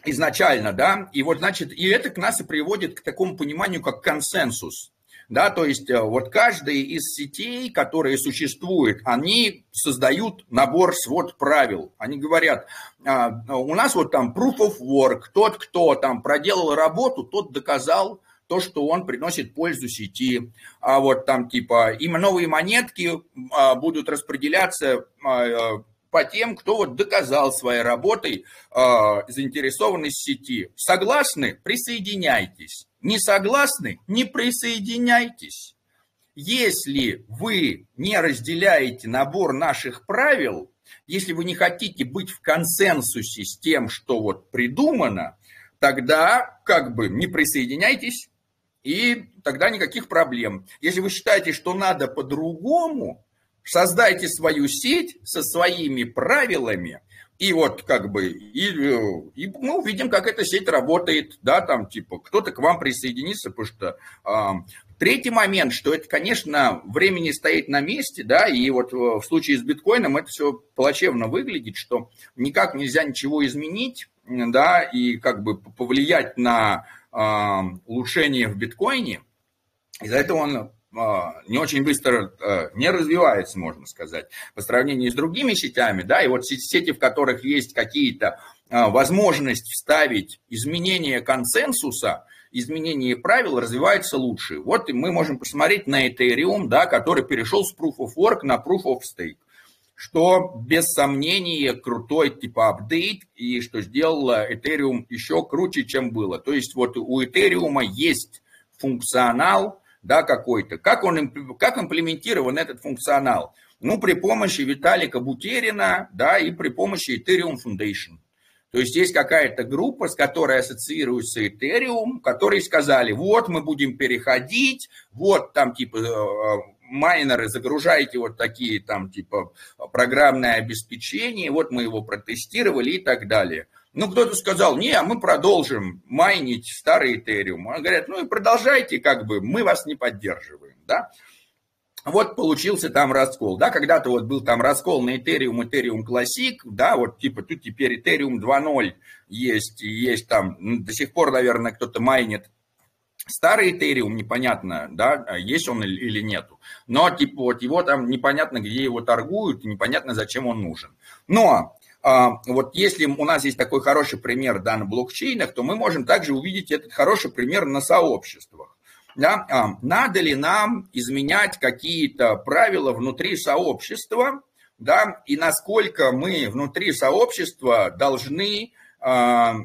изначально, да, и вот, значит, и это к нас и приводит к такому пониманию, как консенсус, да, то есть э, вот каждый из сетей, которые существуют, они создают набор свод правил. Они говорят, а, у нас вот там proof of work, тот, кто там проделал работу, тот доказал то, что он приносит пользу сети. А вот там типа им новые монетки а, будут распределяться а, по тем, кто вот доказал своей работой э, заинтересованность сети. Согласны? Присоединяйтесь. Не согласны? Не присоединяйтесь. Если вы не разделяете набор наших правил, если вы не хотите быть в консенсусе с тем, что вот придумано, тогда как бы не присоединяйтесь и тогда никаких проблем. Если вы считаете, что надо по-другому, создайте свою сеть со своими правилами, и вот как бы, и, и мы увидим, как эта сеть работает, да, там типа кто-то к вам присоединится, потому что э, третий момент, что это, конечно, времени стоит на месте, да, и вот в случае с биткоином это все плачевно выглядит, что никак нельзя ничего изменить, да, и как бы повлиять на э, улучшение в биткоине, из-за этого он не очень быстро а, не развивается, можно сказать, по сравнению с другими сетями, да, и вот сети, в которых есть какие-то а, возможности вставить изменения консенсуса, изменение правил развиваются лучше. Вот мы можем посмотреть на Ethereum, да, который перешел с Proof of Work на Proof of Stake что без сомнения крутой типа апдейт и что сделала Ethereum еще круче, чем было. То есть вот у Ethereum есть функционал, да, какой-то. Как, он, как имплементирован этот функционал? Ну, при помощи Виталика Бутерина, да, и при помощи Ethereum Foundation. То есть есть какая-то группа, с которой ассоциируется Ethereum, которые сказали, вот мы будем переходить, вот там типа э, майнеры, загружайте вот такие там типа программное обеспечение, вот мы его протестировали и так далее. Ну, кто-то сказал, не, а мы продолжим майнить старый Ethereum. Они говорят, ну и продолжайте, как бы, мы вас не поддерживаем, да. Вот получился там раскол, да, когда-то вот был там раскол на Ethereum, Ethereum Classic, да, вот типа тут теперь Ethereum 2.0 есть, есть там, до сих пор, наверное, кто-то майнит Старый Ethereum непонятно, да, есть он или нету. Но типа вот его там непонятно, где его торгуют, непонятно, зачем он нужен. Но а, вот если у нас есть такой хороший пример да, на блокчейнах, то мы можем также увидеть этот хороший пример на сообществах. Да? А, надо ли нам изменять какие-то правила внутри сообщества, да, и насколько мы внутри сообщества должны а,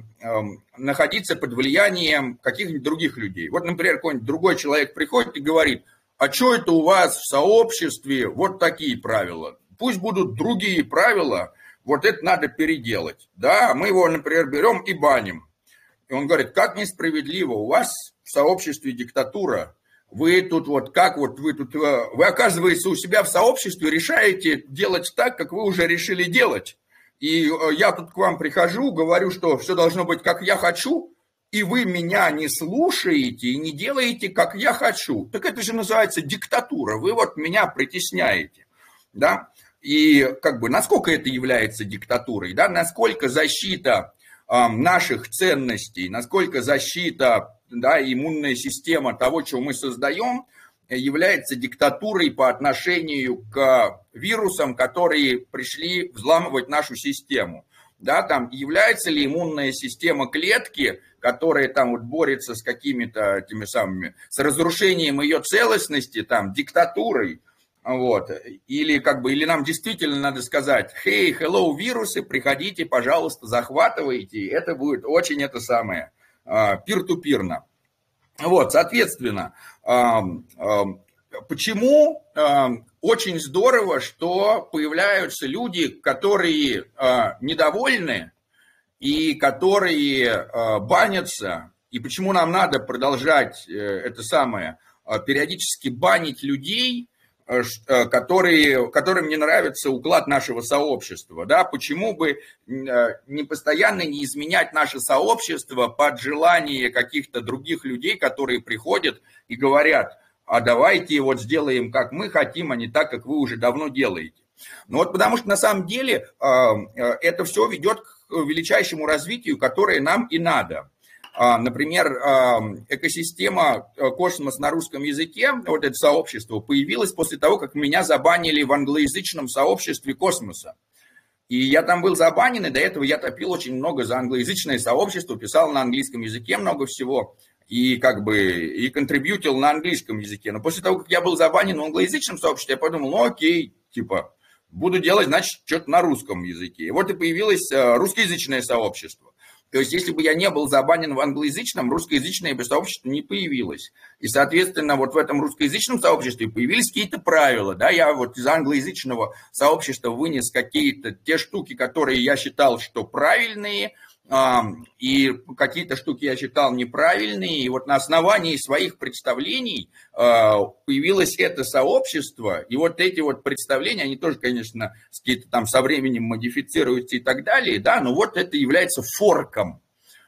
находиться под влиянием каких-нибудь других людей. Вот, например, какой-нибудь другой человек приходит и говорит, а что это у вас в сообществе вот такие правила? Пусть будут другие правила, вот это надо переделать. Да, мы его, например, берем и баним. И он говорит, как несправедливо, у вас в сообществе диктатура, вы тут вот как вот вы тут, э, вы оказываете у себя в сообществе решаете делать так, как вы уже решили делать. И э, я тут к вам прихожу, говорю, что все должно быть, как я хочу, и вы меня не слушаете и не делаете, как я хочу. Так это же называется диктатура. Вы вот меня притесняете. Да? И как бы насколько это является диктатурой, да, насколько защита э, наших ценностей, насколько защита, да, иммунная система того, чего мы создаем, является диктатурой по отношению к вирусам, которые пришли взламывать нашу систему. Да, там является ли иммунная система клетки, которая там вот борется с какими-то теми самыми, с разрушением ее целостности, там, диктатурой, вот. Или как бы, или нам действительно надо сказать, hey, hello, вирусы, приходите, пожалуйста, захватывайте. Это будет очень это самое, пир-ту-пирно. Вот, соответственно, почему очень здорово, что появляются люди, которые недовольны и которые банятся, и почему нам надо продолжать э, это самое, периодически банить людей, которые, которым не нравится уклад нашего сообщества. Да? Почему бы э, не постоянно не изменять наше сообщество под желание каких-то других людей, которые приходят и говорят, а давайте вот сделаем, как мы хотим, а не так, как вы уже давно делаете. Ну вот потому что на самом деле это все ведет к величайшему развитию, которое нам и надо. А, например, экосистема э, космос на русском языке, вот это сообщество, появилось после того, как меня забанили в англоязычном сообществе космоса. И я там был забанен, и до этого я топил очень много за англоязычное сообщество, писал на английском языке много всего, и как бы и контрибьютил на английском языке. Но после того, как я был забанен в англоязычном сообществе, я подумал, ну окей, типа, буду делать, значит, что-то на русском языке. И вот и появилось э, русскоязычное сообщество. То есть, если бы я не был забанен в англоязычном, русскоязычное бы сообщество не появилось. И, соответственно, вот в этом русскоязычном сообществе появились какие-то правила. Да? Я вот из англоязычного сообщества вынес какие-то те штуки, которые я считал, что правильные, и какие-то штуки я считал неправильные, и вот на основании своих представлений а, появилось это сообщество, и вот эти вот представления, они тоже, конечно, какие-то там со временем модифицируются и так далее, да, но вот это является форком,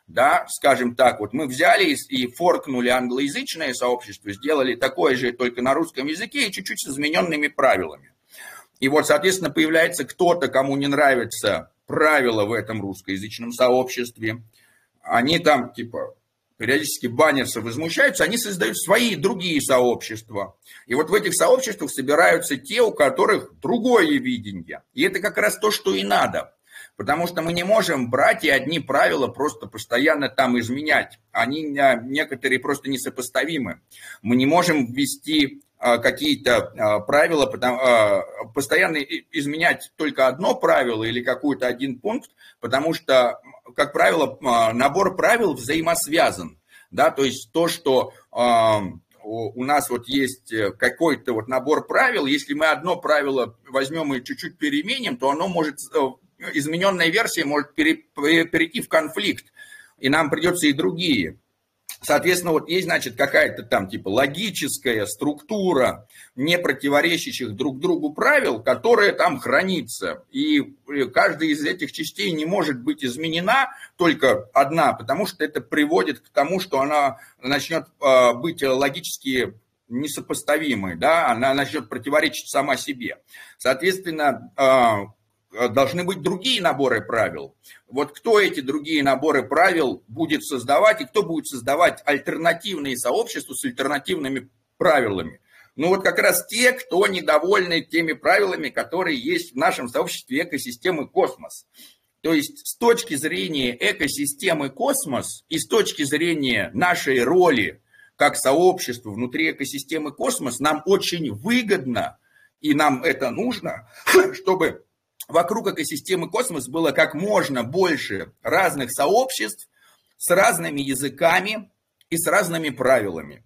да, скажем так, вот мы взяли и форкнули англоязычное сообщество, сделали такое же только на русском языке и чуть-чуть с измененными правилами. И вот, соответственно, появляется кто-то, кому не нравится правила в этом русскоязычном сообществе. Они там, типа, периодически баннерсы возмущаются, они создают свои другие сообщества. И вот в этих сообществах собираются те, у которых другое видение. И это как раз то, что и надо. Потому что мы не можем брать и одни правила просто постоянно там изменять. Они некоторые просто несопоставимы. Мы не можем ввести какие-то а, правила, потому, постоянно изменять только одно правило или какой-то один пункт, потому что, как правило, набор правил взаимосвязан. Да, то есть то, что у нас вот есть какой-то вот набор правил, если мы одно правило возьмем и чуть-чуть переменим, то оно может, э, измененная версия может перейти в конфликт, и нам придется и другие Соответственно, вот есть, значит, какая-то там типа логическая структура не противоречащих друг другу правил, которая там хранится. И каждая из этих частей не может быть изменена, только одна, потому что это приводит к тому, что она начнет а, быть логически несопоставимой, да, она начнет противоречить сама себе. Соответственно, а, Э, должны быть другие наборы правил. Вот кто эти другие наборы правил будет создавать и кто будет создавать альтернативные сообщества с альтернативными правилами. Ну вот как раз те, кто недовольны теми правилами, которые есть в нашем сообществе экосистемы космос. То есть с точки зрения экосистемы космос и с точки зрения нашей роли как сообщества внутри экосистемы космос, нам очень выгодно, и нам это нужно, [clears throat] чтобы вокруг экосистемы космос было как можно больше разных сообществ с разными языками и с разными правилами.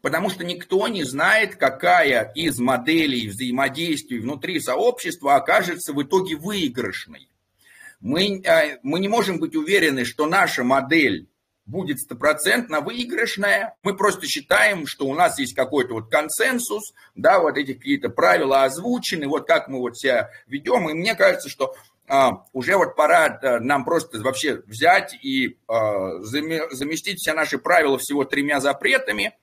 Потому что никто не знает, какая из моделей взаимодействия внутри сообщества окажется в итоге выигрышной. Мы, э, мы не можем быть уверены, что наша модель будет стопроцентно выигрышная. Мы просто считаем, что у нас есть какой-то вот консенсус, да, вот эти какие-то правила озвучены, вот как мы вот себя ведем. И мне кажется, что а, уже вот пора а, нам просто вообще взять и а, заместить все наши правила всего тремя запретами.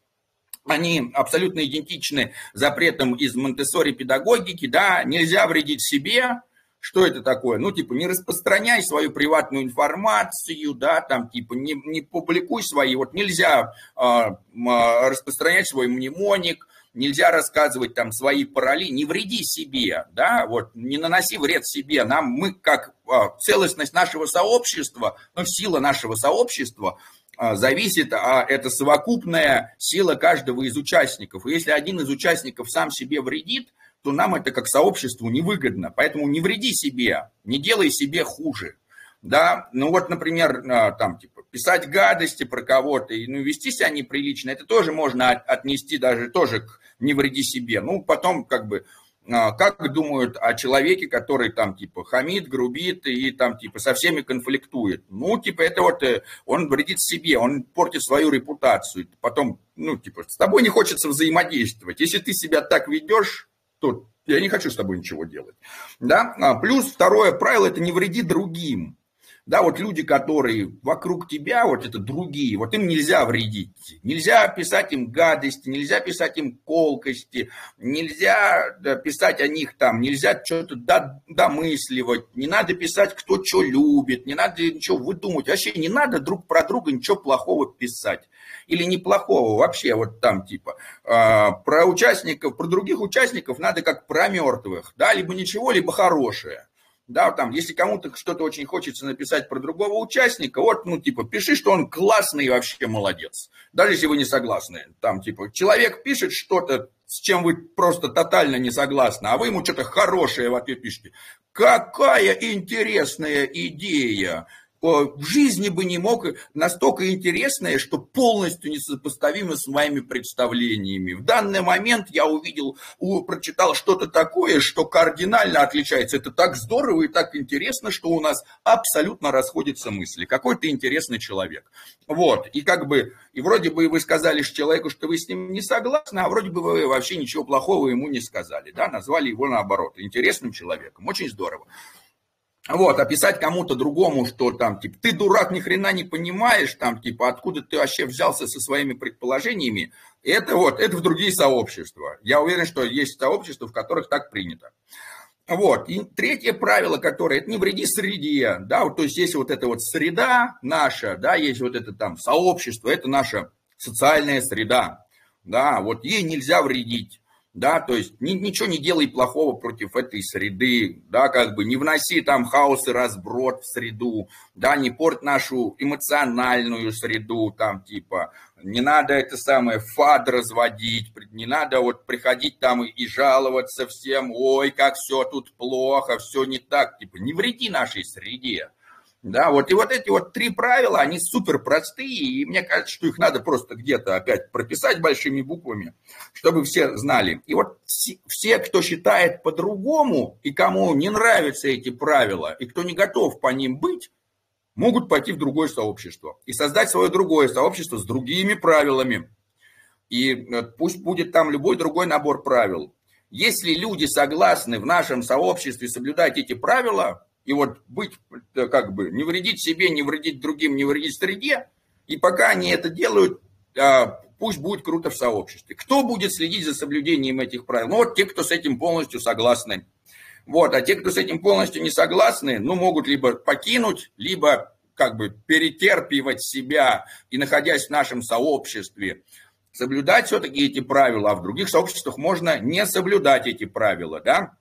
Они абсолютно идентичны запретам из Монтессори педагогики, да, нельзя вредить себе, что это такое? Ну, типа, не распространяй свою приватную информацию, да, там, типа, не, не публикуй свои, вот нельзя а, а, распространять свой мнемоник, нельзя рассказывать там свои пароли, не вреди себе, да, вот, не наноси вред себе. Нам, мы как а, целостность нашего сообщества, ну, сила нашего сообщества а, зависит, а это совокупная сила каждого из участников. И если один из участников сам себе вредит, то нам это как сообществу невыгодно. Поэтому не вреди себе, не делай себе хуже. Да, ну вот, например, а, там, типа, писать гадости про кого-то и ну, вести себя неприлично, это тоже можно отнести даже тоже к не вреди себе. Ну, потом, как бы, а, как думают о человеке, который там, типа, хамит, грубит и там, типа, со всеми конфликтует. Ну, типа, это вот э, он вредит себе, он портит свою репутацию. Потом, ну, типа, с тобой не хочется взаимодействовать. Если ты себя так ведешь, то я не хочу с тобой ничего делать. Да? А плюс второе правило – это не вреди другим. Да, вот люди, которые вокруг тебя, вот это другие, вот им нельзя вредить. Нельзя писать им гадости, нельзя писать им колкости, нельзя писать о них там, нельзя что-то домысливать, не надо писать, кто что любит, не надо ничего выдумывать. Вообще не надо друг про друга ничего плохого писать или неплохого вообще вот там типа. А, про участников, про других участников надо как про мертвых, да, либо ничего, либо хорошее. Да, там, если кому-то что-то очень хочется написать про другого участника, вот, ну, типа, пиши, что он классный и вообще молодец. Даже если вы не согласны. Там, типа, человек пишет что-то, с чем вы просто тотально не согласны, а вы ему что-то хорошее в ответ пишете. Какая интересная идея! В жизни бы не мог, настолько интересное, что полностью несопоставимо с моими представлениями. В данный момент я увидел, прочитал что-то такое, что кардинально отличается. Это так здорово и так интересно, что у нас абсолютно расходятся мысли. Какой ты интересный человек. Вот, и как бы, и вроде бы вы сказали человеку, что вы с ним не согласны, а вроде бы вы вообще ничего плохого ему не сказали, да, назвали его наоборот, интересным человеком. Очень здорово. Вот, описать кому-то другому, что там, типа, ты дурак, ни хрена не понимаешь, там, типа, откуда ты вообще взялся со своими предположениями, это вот, это в другие сообщества. Я уверен, что есть сообщества, в которых так принято. Вот, и третье правило, которое, это не вреди среде, да, вот, то есть есть вот эта вот среда наша, да, есть вот это там сообщество, это наша социальная среда, да, вот ей нельзя вредить да, то есть ни, ничего не делай плохого против этой среды, да, как бы не вноси там хаос и разброд в среду, да, не порт нашу эмоциональную среду, там, типа, не надо это самое фад разводить, не надо вот приходить там и, и жаловаться всем, ой, как все тут плохо, все не так, типа, не вреди нашей среде, да, вот и вот эти вот три правила, они супер простые, и мне кажется, что их надо просто где-то опять прописать большими буквами, чтобы все знали. И вот все, кто считает по-другому, и кому не нравятся эти правила, и кто не готов по ним быть, могут пойти в другое сообщество и создать свое другое сообщество с другими правилами. И э, пусть будет там любой другой набор правил. Если люди согласны в нашем сообществе соблюдать эти правила, и вот быть, э, как бы, не вредить себе, не вредить другим, не вредить среде, и пока они это делают, а, пусть будет круто в сообществе. Кто будет следить за соблюдением этих правил? Ну, вот те, кто с этим полностью согласны. Вот, а те, кто с этим полностью не согласны, ну, могут либо покинуть, либо как бы перетерпивать себя и находясь в нашем сообществе, соблюдать все-таки эти правила, а в других сообществах можно не соблюдать эти правила, да?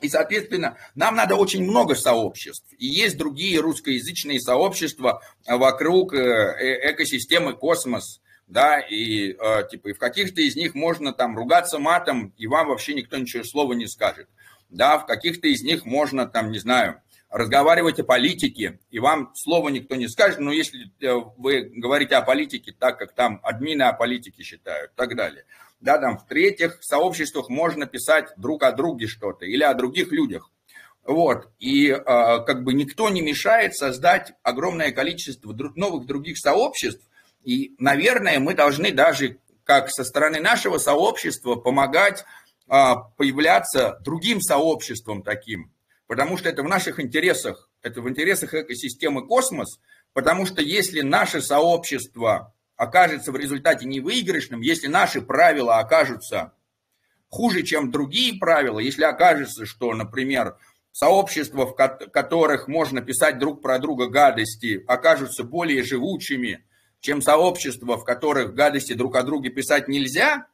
И, соответственно, нам надо очень много сообществ. И есть другие русскоязычные сообщества вокруг э, э, экосистемы космос. Да, и э, типа и в каких-то из них можно там ругаться матом, и вам вообще никто ничего слова не скажет. Да, в каких-то из них можно там, не знаю, разговаривать о политике, и вам слова никто не скажет, но если вы говорите о политике так, как там админы о политике считают, и так далее да, там, в-третьих, сообществах можно писать друг о друге что-то или о других людях. Вот, и э, как бы никто не мешает создать огромное количество новых других сообществ, и, наверное, мы должны даже, как со стороны нашего сообщества, помогать э, появляться другим сообществом таким, потому что это в наших интересах, это в интересах экосистемы космос, потому что если наше сообщество окажется в результате невыигрышным, если наши правила окажутся хуже, чем другие правила, если окажется, что, например, сообщества, в которых можно писать друг про друга гадости, окажутся более живучими, чем сообщества, в которых гадости друг о друге писать нельзя,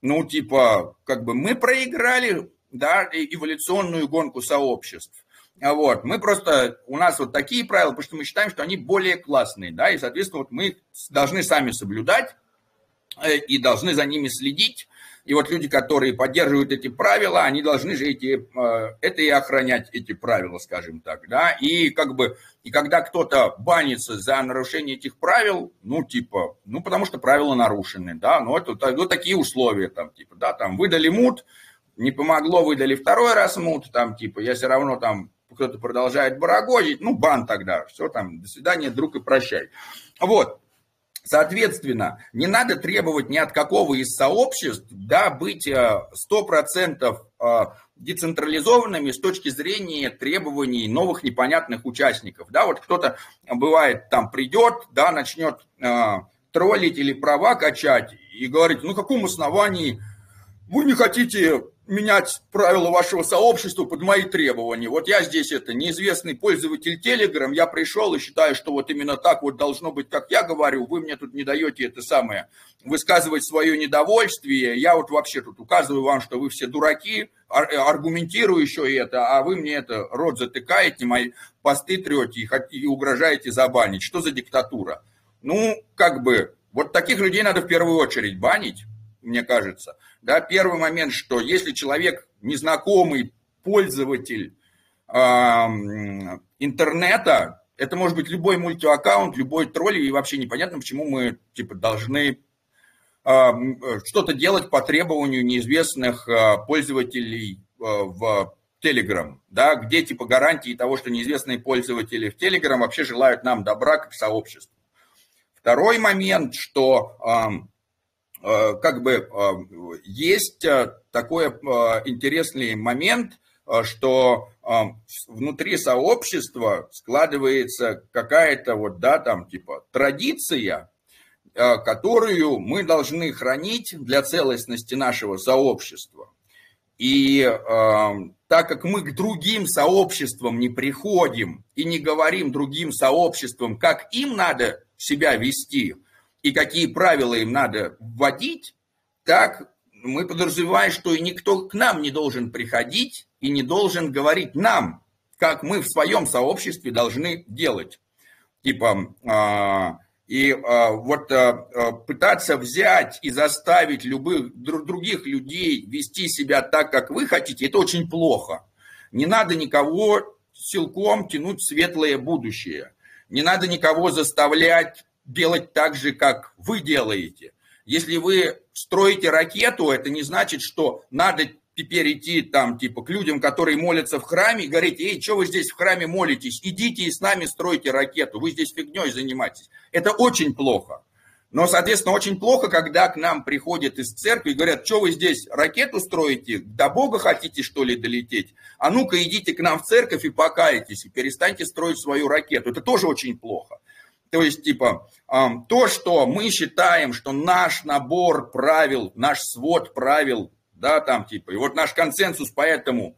ну, типа, как бы мы проиграли, да, эволюционную гонку сообществ. Вот. Мы просто, у нас вот такие правила, потому что мы считаем, что они более классные, да, и, соответственно, вот мы должны сами соблюдать э, и должны за ними следить. И вот люди, которые поддерживают эти правила, они должны же эти, э, это и охранять, эти правила, скажем так, да. И как бы, и когда кто-то банится за нарушение этих правил, ну, типа, ну, потому что правила нарушены, да, ну, это вот такие условия, там, типа, да, там, выдали мут, не помогло, выдали второй раз мут, там, типа, я все равно там кто-то продолжает барагозить, ну, бан тогда, все там, до свидания, друг, и прощай. Вот, Соответственно, не надо требовать ни от какого из сообществ да, быть 100% э, э, децентрализованными с точки зрения требований новых непонятных участников. Да, вот кто-то, бывает, там придет, да, начнет э, троллить или права качать и говорить, ну, каком основании вы не хотите менять правила вашего сообщества под мои требования. Вот я здесь это неизвестный пользователь Telegram, я пришел и считаю, что вот именно так вот должно быть, как я говорю, вы мне тут не даете это самое высказывать свое недовольствие, я вот вообще тут указываю вам, что вы все дураки, аргументирую еще это, а вы мне это рот затыкаете, мои посты трете и угрожаете забанить. Что за диктатура? Ну, как бы, вот таких людей надо в первую очередь банить, мне кажется. Да, первый момент, что если человек незнакомый пользователь э, интернета, Это может быть любой мультиаккаунт, любой тролль, и вообще непонятно, почему мы типа должны а, что-то делать по требованию неизвестных а, пользователей а, в Telegram, да, где типа гарантии того, что неизвестные пользователи в Telegram вообще желают нам добра как сообществу. Второй момент, что как бы есть такой интересный момент, что внутри сообщества складывается какая-то вот, да, там типа традиция, Э, которую мы должны хранить для целостности нашего сообщества. И э, так как мы к другим сообществам не приходим и не говорим другим сообществам, как им надо себя вести и какие правила им надо вводить, так мы подразумеваем, что и никто к нам не должен приходить и не должен говорить нам, как мы в своем сообществе должны делать. Типа, э, и э, вот э, пытаться взять и заставить любых других людей вести себя так, как вы хотите, это очень плохо. Не надо никого силком тянуть в светлое будущее. Не надо никого заставлять делать так же, как вы делаете. Если вы строите ракету, это не значит, что надо теперь идти там, типа, к людям, которые молятся в храме, и говорить, эй, что вы здесь в храме молитесь? Идите и с нами стройте ракету, вы здесь фигней занимаетесь. Это очень плохо. Но, соответственно, очень плохо, когда к нам приходят из церкви и говорят, что вы здесь ракету строите, до Бога хотите, что ли, долететь? А ну-ка идите к нам в церковь и покайтесь, и перестаньте строить свою ракету. Это тоже очень плохо. То есть, типа, то, что мы считаем, что наш набор правил, наш свод правил да, там типа. И вот наш консенсус поэтому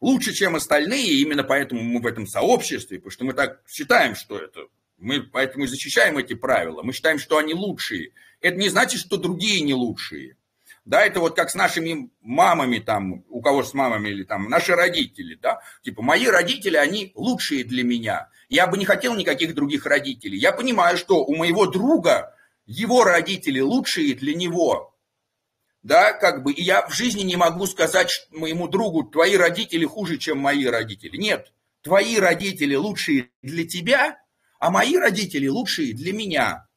лучше, чем остальные, и именно поэтому мы в этом сообществе, потому что мы так считаем, что это, мы поэтому и защищаем эти правила, мы считаем, что они лучшие. Это не значит, что другие не лучшие. Да, это вот как с нашими мамами там, у кого с мамами или там наши родители, да, типа мои родители, они лучшие для меня. Я бы не хотел никаких других родителей. Я понимаю, что у моего друга его родители лучшие для него, да, как бы, и я в жизни не могу сказать моему другу, твои родители хуже, чем мои родители. Нет, твои родители лучшие для тебя, а мои родители лучшие для меня.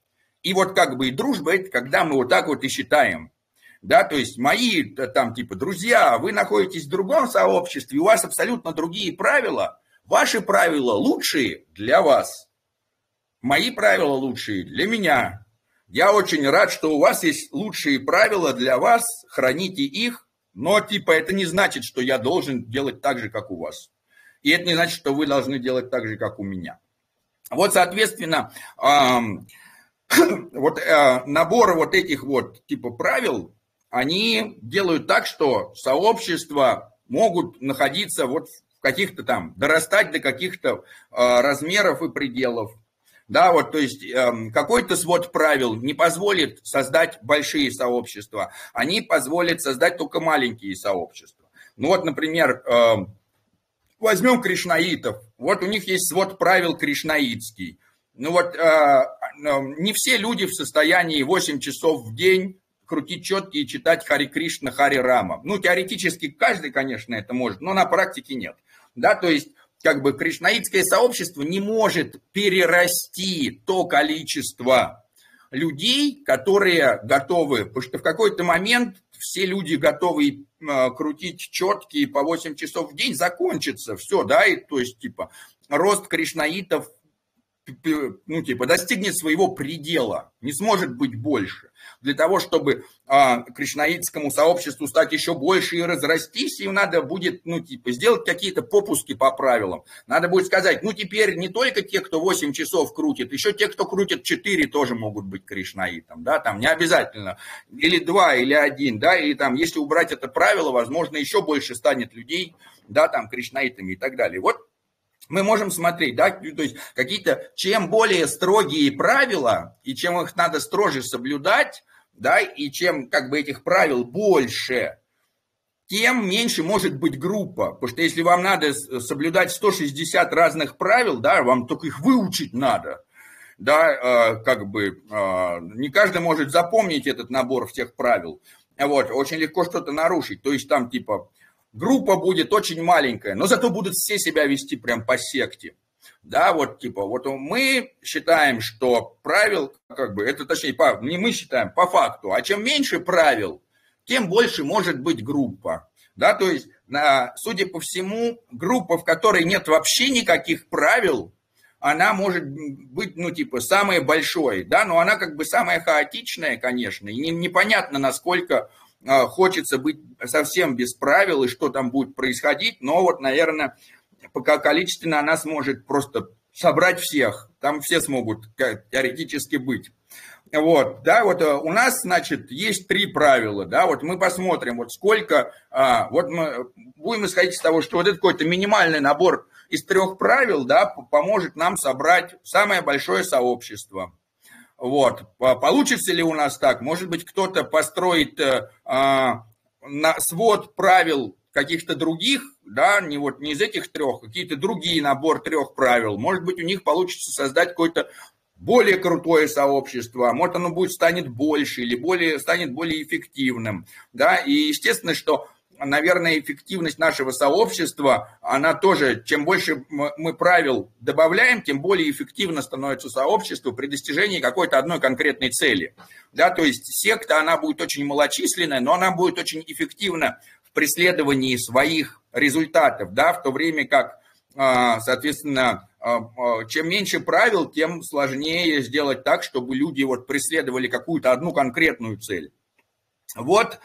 И вот как бы и дружба, это когда мы вот так вот и считаем. Да, то есть мои там типа друзья, вы находитесь в другом сообществе, у вас абсолютно другие правила, ваши правила лучшие для вас, мои правила лучшие для меня. Я очень рад, что у вас есть лучшие правила для вас, храните их, но типа это не значит, что я должен делать так же, как у вас. И это не значит, что вы должны делать так же, как у меня. Вот, соответственно, [coughs] вот э, наборы вот этих вот типа правил, они делают так, что сообщества могут находиться вот каких-то там, дорастать до каких-то э, размеров и пределов. Да, вот, то есть э, какой-то свод правил не позволит создать большие сообщества, они позволят создать только маленькие сообщества. Ну вот, например, э, возьмем кришнаитов. Вот у них есть свод правил кришнаитский. Ну вот, э, не все люди в состоянии 8 часов в день крутить четки и читать Хари Кришна, Хари Рама. Ну, теоретически каждый, конечно, это может, но на практике нет. Да, то есть как бы кришнаитское сообщество не может перерасти то количество людей, которые готовы, потому что в какой-то момент все люди готовы э, крутить четкие по 8 часов в день, закончится все, да, и то есть, типа, рост кришнаитов ну, типа, достигнет своего предела, не сможет быть больше. Для того, чтобы а, кришнаитскому сообществу стать еще больше и разрастись, им надо будет, ну, типа, сделать какие-то попуски по правилам. Надо будет сказать, ну, теперь не только те, кто 8 часов крутит, еще те, кто крутит 4, тоже могут быть кришнаитом, да, там не обязательно, или 2, или 1, да, или там, если убрать это правило, возможно, еще больше станет людей, да, там, кришнаитами и так далее. Вот мы можем смотреть, да, то есть какие-то, чем более строгие правила, и чем их надо строже соблюдать, да, и чем как бы этих правил больше, тем меньше может быть группа. Потому что если вам надо соблюдать 160 разных правил, да, вам только их выучить надо, да, э, как бы э, не каждый может запомнить этот набор всех правил. Вот, очень легко что-то нарушить. То есть там типа группа будет очень маленькая, но зато будут все себя вести прям по секте. Да, вот типа, вот мы считаем, что правил, как бы, это точнее, по, не мы считаем, по факту, а чем меньше правил, тем больше может быть группа. Да, то есть, судя по всему, группа, в которой нет вообще никаких правил, она может быть, ну, типа, самой большой, да, но она как бы самая хаотичная, конечно, и непонятно, насколько хочется быть совсем без правил и что там будет происходить, но вот, наверное, пока количественно она сможет просто собрать всех, там все смогут теоретически быть. Вот, да, вот э, у нас, значит, есть три правила, да, вот мы посмотрим, вот сколько, а, вот мы будем исходить из того, что вот это какой-то минимальный набор из трех правил, да, поможет нам собрать самое большое сообщество. Вот, получится ли у нас так? Может быть, кто-то построит э, а, на свод правил каких-то других, да, не вот не из этих трех, какие-то другие набор трех правил. Может быть, у них получится создать какой-то более крутое сообщество, может оно будет станет больше или более, станет более эффективным. Да? И естественно, что наверное, эффективность нашего сообщества, она тоже, чем больше мы правил добавляем, тем более эффективно становится сообщество при достижении какой-то одной конкретной цели. Да, то есть секта, она будет очень малочисленная, но она будет очень эффективна в преследовании своих результатов, да, в то время как, а, соответственно, а, а, чем меньше правил, тем сложнее сделать так, чтобы люди вот преследовали какую-то одну конкретную цель. Вот,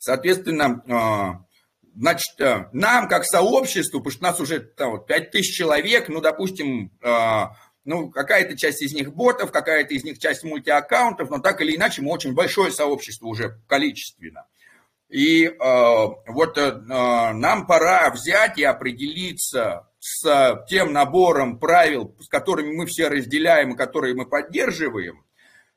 соответственно, значит, нам как сообществу, потому что нас уже там, вот, 5 тысяч человек, ну, допустим, ну, какая-то часть из них ботов, какая-то из них часть мультиаккаунтов, но так или иначе мы очень большое сообщество уже количественно. И э, вот э, нам пора взять и определиться с тем набором правил, с которыми мы все разделяем и которые мы поддерживаем.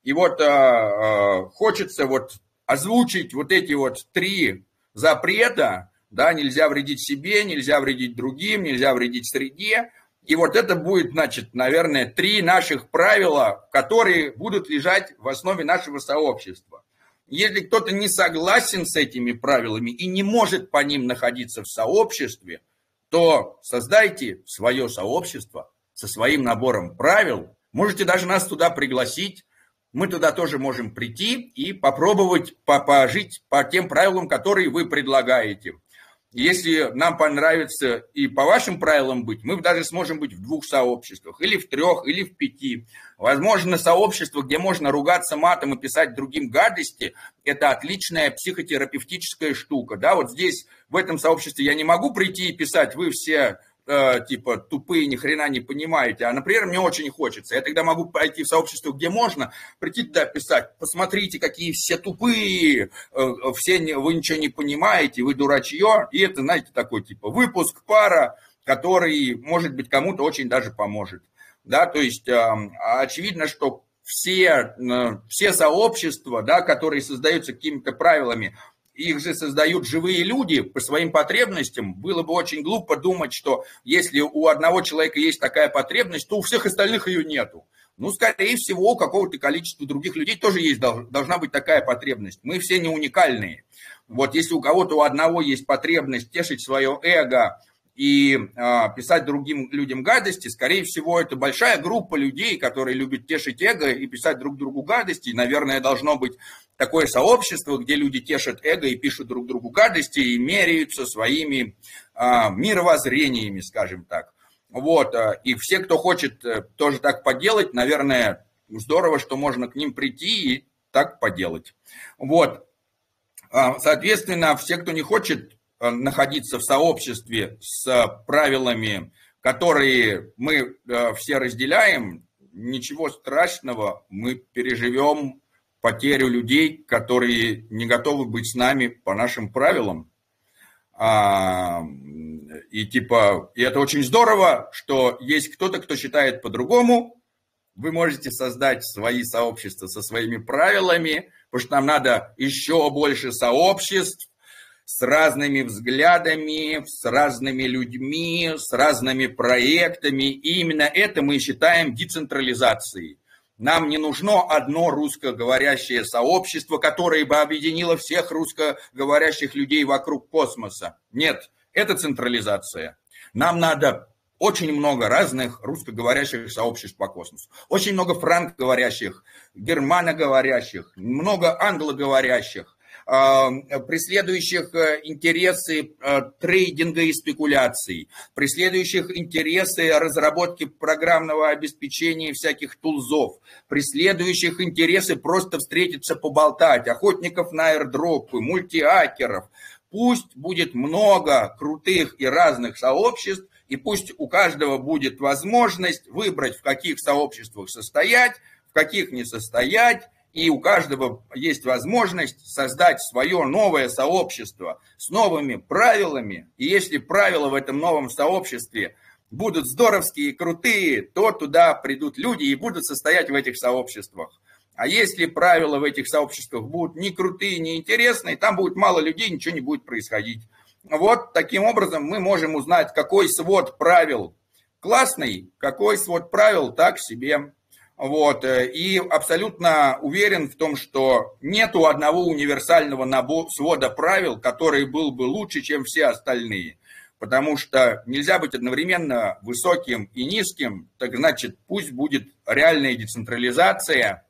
И вот э, э, хочется вот озвучить вот эти вот три запрета, да, нельзя вредить себе, нельзя вредить другим, нельзя вредить среде. И вот это будет, значит, наверное, три наших правила, которые будут лежать в основе нашего сообщества. Если кто-то не согласен с этими правилами и не может по ним находиться в сообществе, то создайте свое сообщество со своим набором правил. Можете даже нас туда пригласить. Мы туда тоже можем прийти и попробовать пожить по тем правилам, которые вы предлагаете. Если нам понравится и по вашим правилам быть, мы даже сможем быть в двух сообществах, или в трех, или в пяти. Возможно, сообщество, где можно ругаться матом и писать другим гадости, это отличная психотерапевтическая штука. Да, вот здесь, в этом сообществе я не могу прийти и писать, вы все э, типа тупые, ни хрена не понимаете, а, например, мне очень хочется. Я тогда могу пойти в сообщество, где можно, прийти туда писать, посмотрите, какие все тупые, э, все не, вы ничего не понимаете, вы дурачье, и это, знаете, такой типа выпуск пара, который, может быть, кому-то очень даже поможет. Да, то есть э, очевидно, что все, э, все сообщества, да, которые создаются какими-то правилами, их же создают живые люди по своим потребностям. Было бы очень глупо думать, что если у одного человека есть такая потребность, то у всех остальных ее нету. Ну, скорее всего, у какого-то количества других людей тоже есть, должна быть такая потребность. Мы все не уникальные. Вот если у кого-то у одного есть потребность тешить свое эго, и э, писать другим людям гадости, скорее всего, это большая группа людей, которые любят тешить эго и писать друг другу гадости. Наверное, должно быть такое сообщество, где люди тешат эго и пишут друг другу гадости и меряются своими э, мировоззрениями, скажем так. Вот, э, и все, кто хочет э, тоже так поделать, наверное, здорово, что можно к ним прийти и так поделать. Вот, соответственно, все, кто не хочет Э, находиться в сообществе с правилами, которые мы э, все разделяем, ничего страшного, мы переживем потерю людей, которые не готовы быть с нами по нашим правилам. А, и типа, и это очень здорово, что есть кто-то, кто считает по-другому. Вы можете создать свои сообщества со своими правилами, потому что нам надо еще больше сообществ, с разными взглядами, с разными людьми, с разными проектами. И именно это мы считаем децентрализацией. Нам не нужно одно русскоговорящее сообщество, которое бы объединило всех русскоговорящих людей вокруг космоса. Нет, это централизация. Нам надо очень много разных русскоговорящих сообществ по космосу. Очень много франкоговорящих, германоговорящих, много англоговорящих, преследующих э, интересы э, трейдинга и спекуляций, преследующих интересы разработки программного обеспечения всяких тулзов, преследующих интересы просто встретиться, поболтать, охотников на аирдропы, мультиакеров. Пусть будет много крутых и разных сообществ, и пусть у каждого будет возможность выбрать, в каких сообществах состоять, в каких не состоять, и у каждого есть возможность создать свое новое сообщество с новыми правилами. И если правила в этом новом сообществе будут здоровские и крутые, то туда придут люди и будут состоять в этих сообществах. А если правила в этих сообществах будут не крутые, не интересные, там будет мало людей, ничего не будет происходить. Вот таким образом мы можем узнать, какой свод правил классный, какой свод правил так себе. Вот, э, и абсолютно уверен в том, что нету одного универсального набора, свода правил, который был бы лучше, чем все остальные. Потому что нельзя быть одновременно высоким и низким, так значит, пусть будет реальная децентрализация,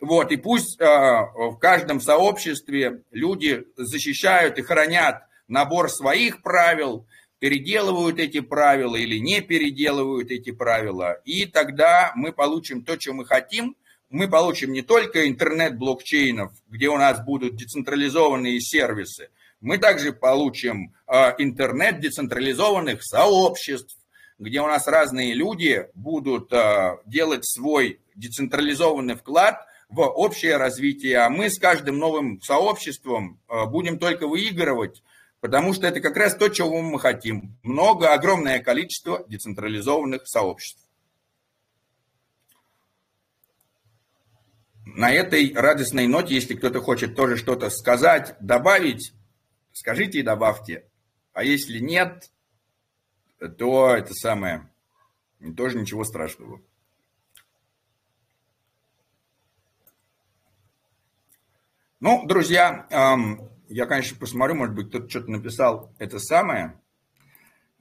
вот, и пусть э, в каждом сообществе люди защищают и хранят набор своих правил, переделывают эти правила или не переделывают эти правила. И тогда мы получим то, что мы хотим. Мы получим не только интернет блокчейнов, где у нас будут децентрализованные сервисы, мы также получим э, интернет децентрализованных сообществ, где у нас разные люди будут э, делать свой децентрализованный вклад в общее развитие, а мы с каждым новым сообществом э, будем только выигрывать Потому что это как раз то, чего мы хотим. Много, огромное количество децентрализованных сообществ. На этой радостной ноте, если кто-то хочет тоже что-то сказать, добавить, скажите и добавьте. А если нет, то это самое, тоже ничего страшного. Ну, друзья, я, конечно, посмотрю, может быть, кто-то что-то написал это самое.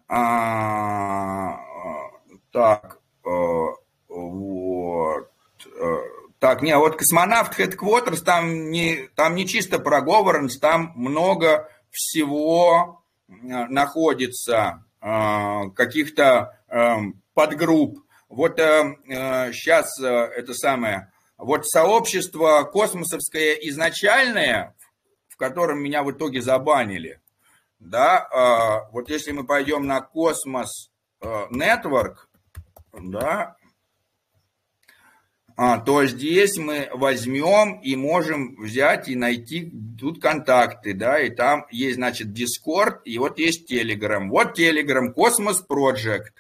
А, так, э, вот. Э, так, не, вот космонавт Headquarters, там не, там не чисто про governance, там много всего э, находится, каких-то подгрупп. Вот сейчас это самое, вот сообщество космосовское изначальное в котором меня в итоге забанили. Да, а, вот если мы пойдем на Космос а, Network, да, а, то здесь мы возьмем и можем взять и найти тут контакты, да, и там есть, значит, Discord, и вот есть Telegram. Вот Telegram, Cosmos Project,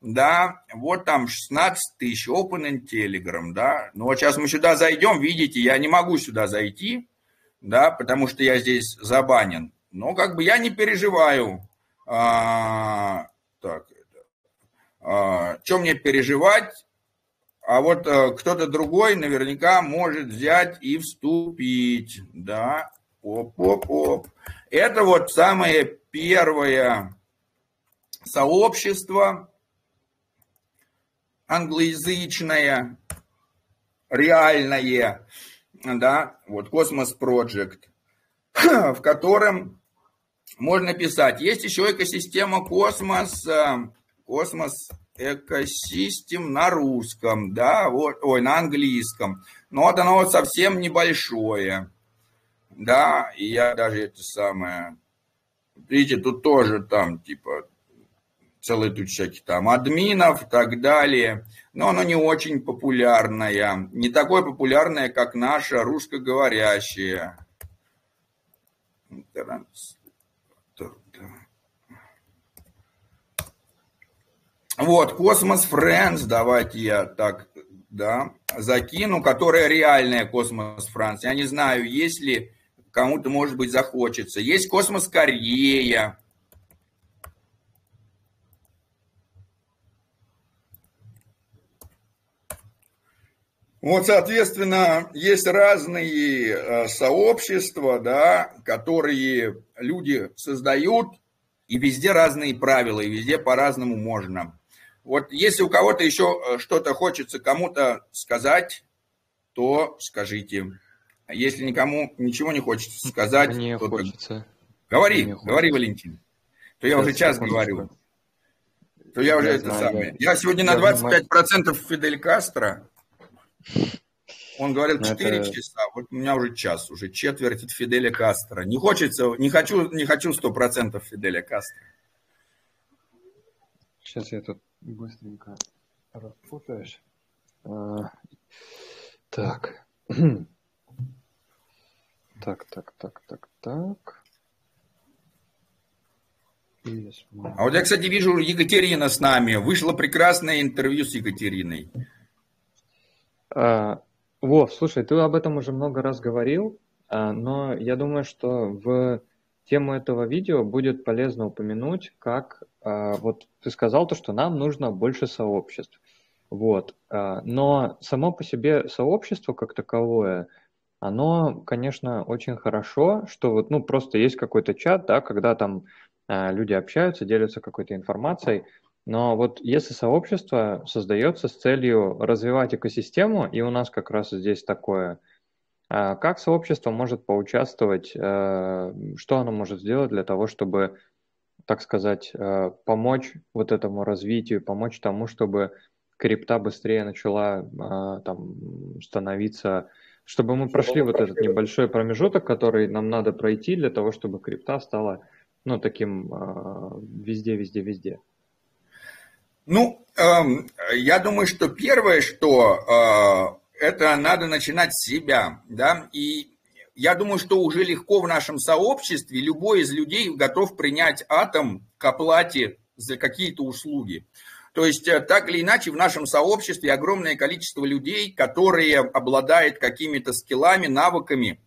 да, вот там 16 тысяч Open in Telegram, да. Ну вот сейчас мы сюда зайдем, видите, я не могу сюда зайти, да, потому что я здесь забанен. Но как бы я не переживаю. А, так, а, что мне переживать? А вот а, кто-то другой наверняка может взять и вступить, да, оп-оп-оп. Это вот самое первое сообщество англоязычное, реальное, да, вот Cosmos Project, [clears throat] в котором можно писать. Есть еще экосистема Космос, э, Cosmos Ecosystem на русском, да, вот, ой, на английском. Но вот оно вот совсем небольшое, да, и я даже это самое, видите, тут тоже там типа целый тут всяких там админов и так далее но оно не очень популярное, не такое популярное, как наша русскоговорящее. Вот, Cosmos Friends, давайте я так, да, закину, которая реальная Cosmos Friends. Я не знаю, есть ли кому-то, может быть, захочется. Есть Космос Корея, Вот, соответственно, есть разные э, сообщества, да, которые люди создают, и везде разные правила, и везде по-разному можно. Вот если у кого-то еще э, что-то хочется кому-то сказать, то скажите. А если никому ничего не хочется сказать, Мне то хочется. Говори, Мне говори, Валентин. То я Сейчас, уже час говорю. То я уже Я это знаю, самое. я- Я сегодня я на 25% Фидель Кастро. Он говорил Ну, 4 это- часа, вот у меня уже час, уже четверть от Фиделя Кастро. Не хочется, не хочу, не хочу 100% Фиделя Кастро. Сейчас я тут быстренько распутаюсь. А, [clears throat] Так. Так, так, так, так, так. А вот я, кстати, вижу Екатерина с нами. Вышло прекрасное интервью с Екатериной. А, Вов, слушай, ты об этом уже много раз говорил, а, но я думаю, что в тему этого видео будет полезно упомянуть, как а, вот ты сказал то, что нам нужно больше сообществ. Вот. Но само по себе сообщество как таковое, оно, конечно, очень хорошо, что вот, ну, просто есть какой-то чат, да, когда там люди общаются, делятся какой-то информацией, но вот если сообщество создается с целью развивать экосистему, и у нас как раз здесь такое, а, как сообщество может поучаствовать, э, что оно может сделать для того, чтобы, так сказать, э, помочь вот этому развитию, помочь тому, чтобы крипта быстрее начала а, там становиться, чтобы мы прошли вот этот небольшой промежуток, который нам надо пройти для того, чтобы крипта стала, ну, таким а, везде, везде, везде. Ну, эм, я думаю, что первое, что э, это надо начинать с себя, да, и я думаю, что уже легко в нашем сообществе любой из людей готов принять атом к оплате за какие-то услуги. То есть, э, так или иначе, в нашем сообществе огромное количество людей, которые обладают какими-то скиллами, навыками,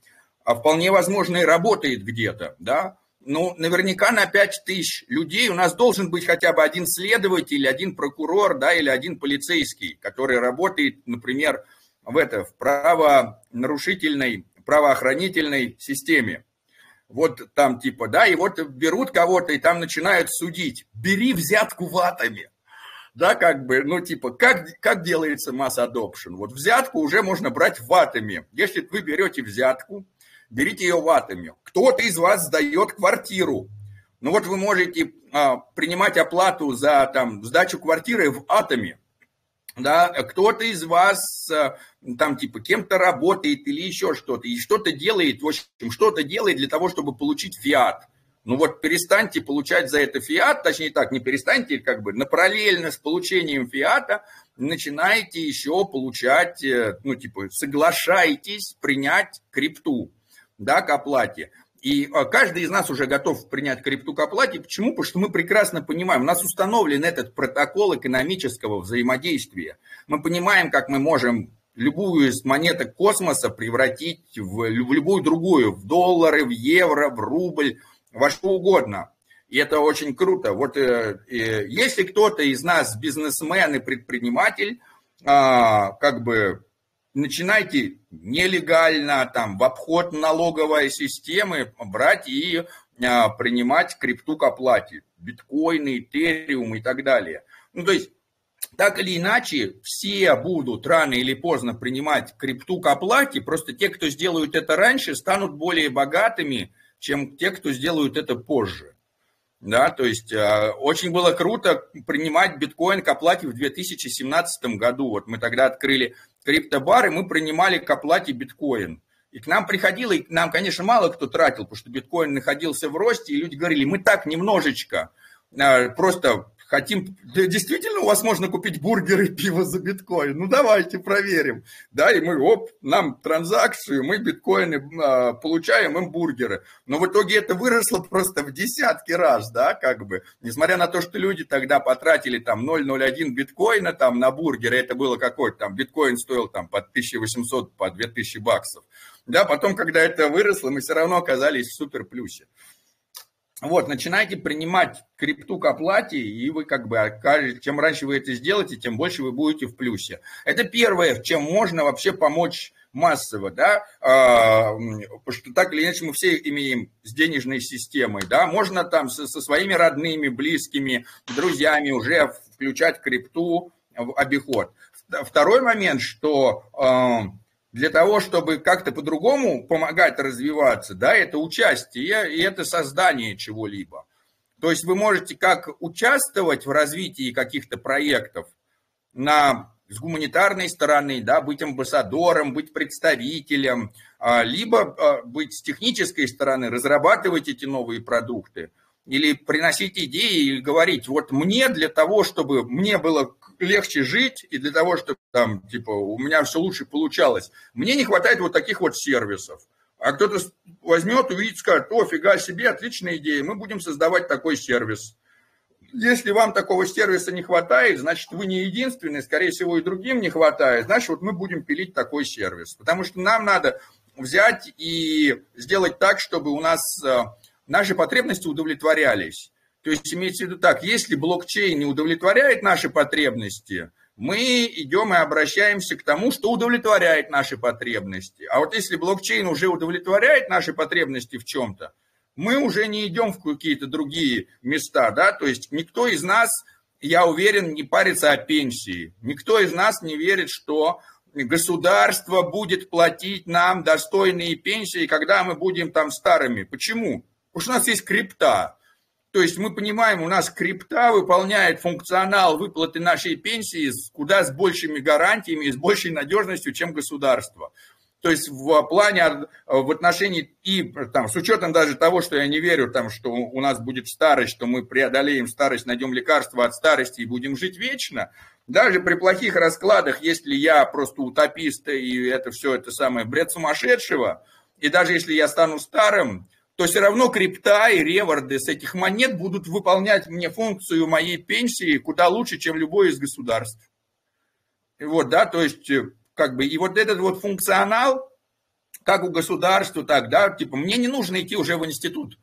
а вполне возможно и работает где-то, да, ну, наверняка на 5 тысяч людей у нас должен быть хотя бы один следователь, один прокурор, да, или один полицейский, который работает, например, в, это, в правонарушительной, правоохранительной системе. Вот там типа, да, и вот берут кого-то и там начинают судить. Бери взятку ватами. Да, как бы, ну, типа, как, как делается масс adoption? Вот взятку уже можно брать ватами. Если вы берете взятку, берите ее ватами. Кто-то из вас сдает квартиру. Ну вот вы можете а, принимать оплату за там, сдачу квартиры в атоме. Да, кто-то из вас а, там типа кем-то работает или еще что-то, и что-то делает, в общем, что-то делает для того, чтобы получить фиат. Ну вот перестаньте получать за это фиат, точнее так, не перестаньте, как бы, на параллельно с получением фиата начинаете еще получать, э, ну типа, соглашайтесь принять крипту да, к оплате. И а, каждый из нас уже готов принять крипту к оплате. Почему? Потому что мы прекрасно понимаем, у нас установлен этот протокол экономического взаимодействия. Мы понимаем, как мы можем любую из монеток космоса превратить в, любую другую, в доллары, в евро, в рубль, во что угодно. И это очень круто. Вот э, э, если кто-то из нас бизнесмен и предприниматель, а, как бы начинайте нелегально, там, в обход налоговой системы брать и а, принимать крипту к оплате. Биткоины, этериум и так далее. Ну, то есть, так или иначе, все будут рано или поздно принимать крипту к оплате, просто те, кто сделают это раньше, станут более богатыми, чем те, кто сделают это позже. Да, то есть э, очень было круто принимать биткоин к оплате в 2017 году. Вот мы тогда открыли криптобар, и мы принимали к оплате биткоин. И к нам приходило, и к нам, конечно, мало кто тратил, потому что биткоин находился в росте, и люди говорили, мы так немножечко, э, просто хотим, действительно у вас можно купить бургеры и пиво за биткоин? Ну давайте проверим. Да, и мы, оп, нам транзакцию, мы биткоины э, получаем, им бургеры. Но в итоге это выросло просто в десятки раз, да, как бы. Несмотря на то, что люди тогда потратили там 0,01 биткоина там на бургеры, это было какой-то там, биткоин стоил там по 1800, по 2000 баксов. Да, потом, когда это выросло, мы все равно оказались в супер плюсе. Вот, начинайте принимать крипту к оплате, и вы как бы, чем раньше вы это сделаете, тем больше вы будете в плюсе. Это первое, чем можно вообще помочь массово, да, а, потому что так или иначе мы все имеем с денежной системой, да, можно там со, со своими родными, близкими, друзьями уже включать крипту в обиход. Второй момент, что для того, чтобы как-то по-другому помогать развиваться, да, это участие и это создание чего-либо. То есть вы можете как участвовать в развитии каких-то проектов на с гуманитарной стороны, да, быть амбассадором, быть представителем, а, либо а, быть с технической стороны, разрабатывать эти новые продукты, или приносить идеи и говорить, вот мне для того, чтобы мне было легче жить, и для того, чтобы там, типа, у меня все лучше получалось, мне не хватает вот таких вот сервисов. А кто-то возьмет, увидит, скажет, о, фига себе, отличная идея, мы будем создавать такой сервис. Если вам такого сервиса не хватает, значит, вы не единственный, скорее всего, и другим не хватает, значит, вот мы будем пилить такой сервис. Потому что нам надо взять и сделать так, чтобы у нас э, наши потребности удовлетворялись. То есть имеется в виду так, если блокчейн не удовлетворяет наши потребности, мы идем и обращаемся к тому, что удовлетворяет наши потребности. А вот если блокчейн уже удовлетворяет наши потребности в чем-то, мы уже не идем в какие-то другие места, да, то есть никто из нас, я уверен, не парится о пенсии, никто из нас не верит, что государство будет платить нам достойные пенсии, когда мы будем там старыми. Почему? Потому что у нас есть крипта. То есть мы понимаем, у нас крипта выполняет функционал выплаты нашей пенсии с куда с большими гарантиями и с большей надежностью, чем государство. То есть в плане, в отношении и там, с учетом даже того, что я не верю, там, что у нас будет старость, что мы преодолеем старость, найдем лекарства от старости и будем жить вечно, даже при плохих раскладах, если я просто утопист и это все это самое бред сумасшедшего, и даже если я стану старым, то все равно крипта и реварды с этих монет будут выполнять мне функцию моей пенсии куда лучше, чем любое из государств. Вот, да, то есть, э, как бы, и вот этот вот функционал, как у государства, так, да, типа, мне не нужно идти уже в институт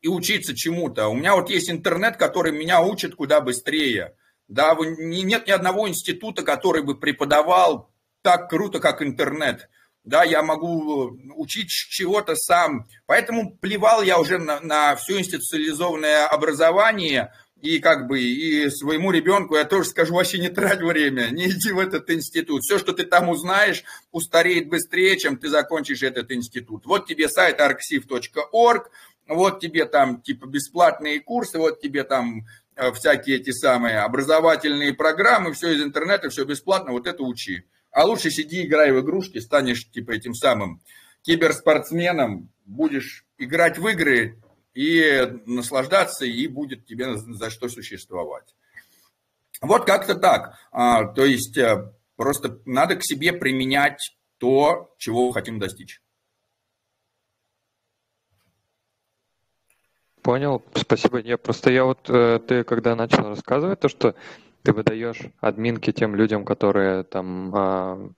и учиться чему-то. У меня вот есть интернет, который меня учит куда быстрее. Да, нет ни одного института, который бы преподавал так круто, как интернет да, я могу э, учить чего-то сам. Поэтому плевал я уже на, на все институциализованное образование, и как бы и своему ребенку я тоже скажу, вообще не трать время, не иди в этот институт. Все, что ты там узнаешь, устареет быстрее, чем ты закончишь этот институт. Вот тебе сайт arxiv.org, вот тебе там типа бесплатные курсы, вот тебе там э, всякие эти самые образовательные программы, все из интернета, все бесплатно, вот это учи. А лучше сиди, играй в игрушки, станешь типа этим самым киберспортсменом, будешь играть в игры и наслаждаться, и будет тебе за что существовать. Вот как-то так. А, то есть э, просто надо к себе применять то, чего хотим достичь. Понял, спасибо. Я просто я вот э, ты когда начал рассказывать то, что ты выдаешь админки тем людям, которые там, а,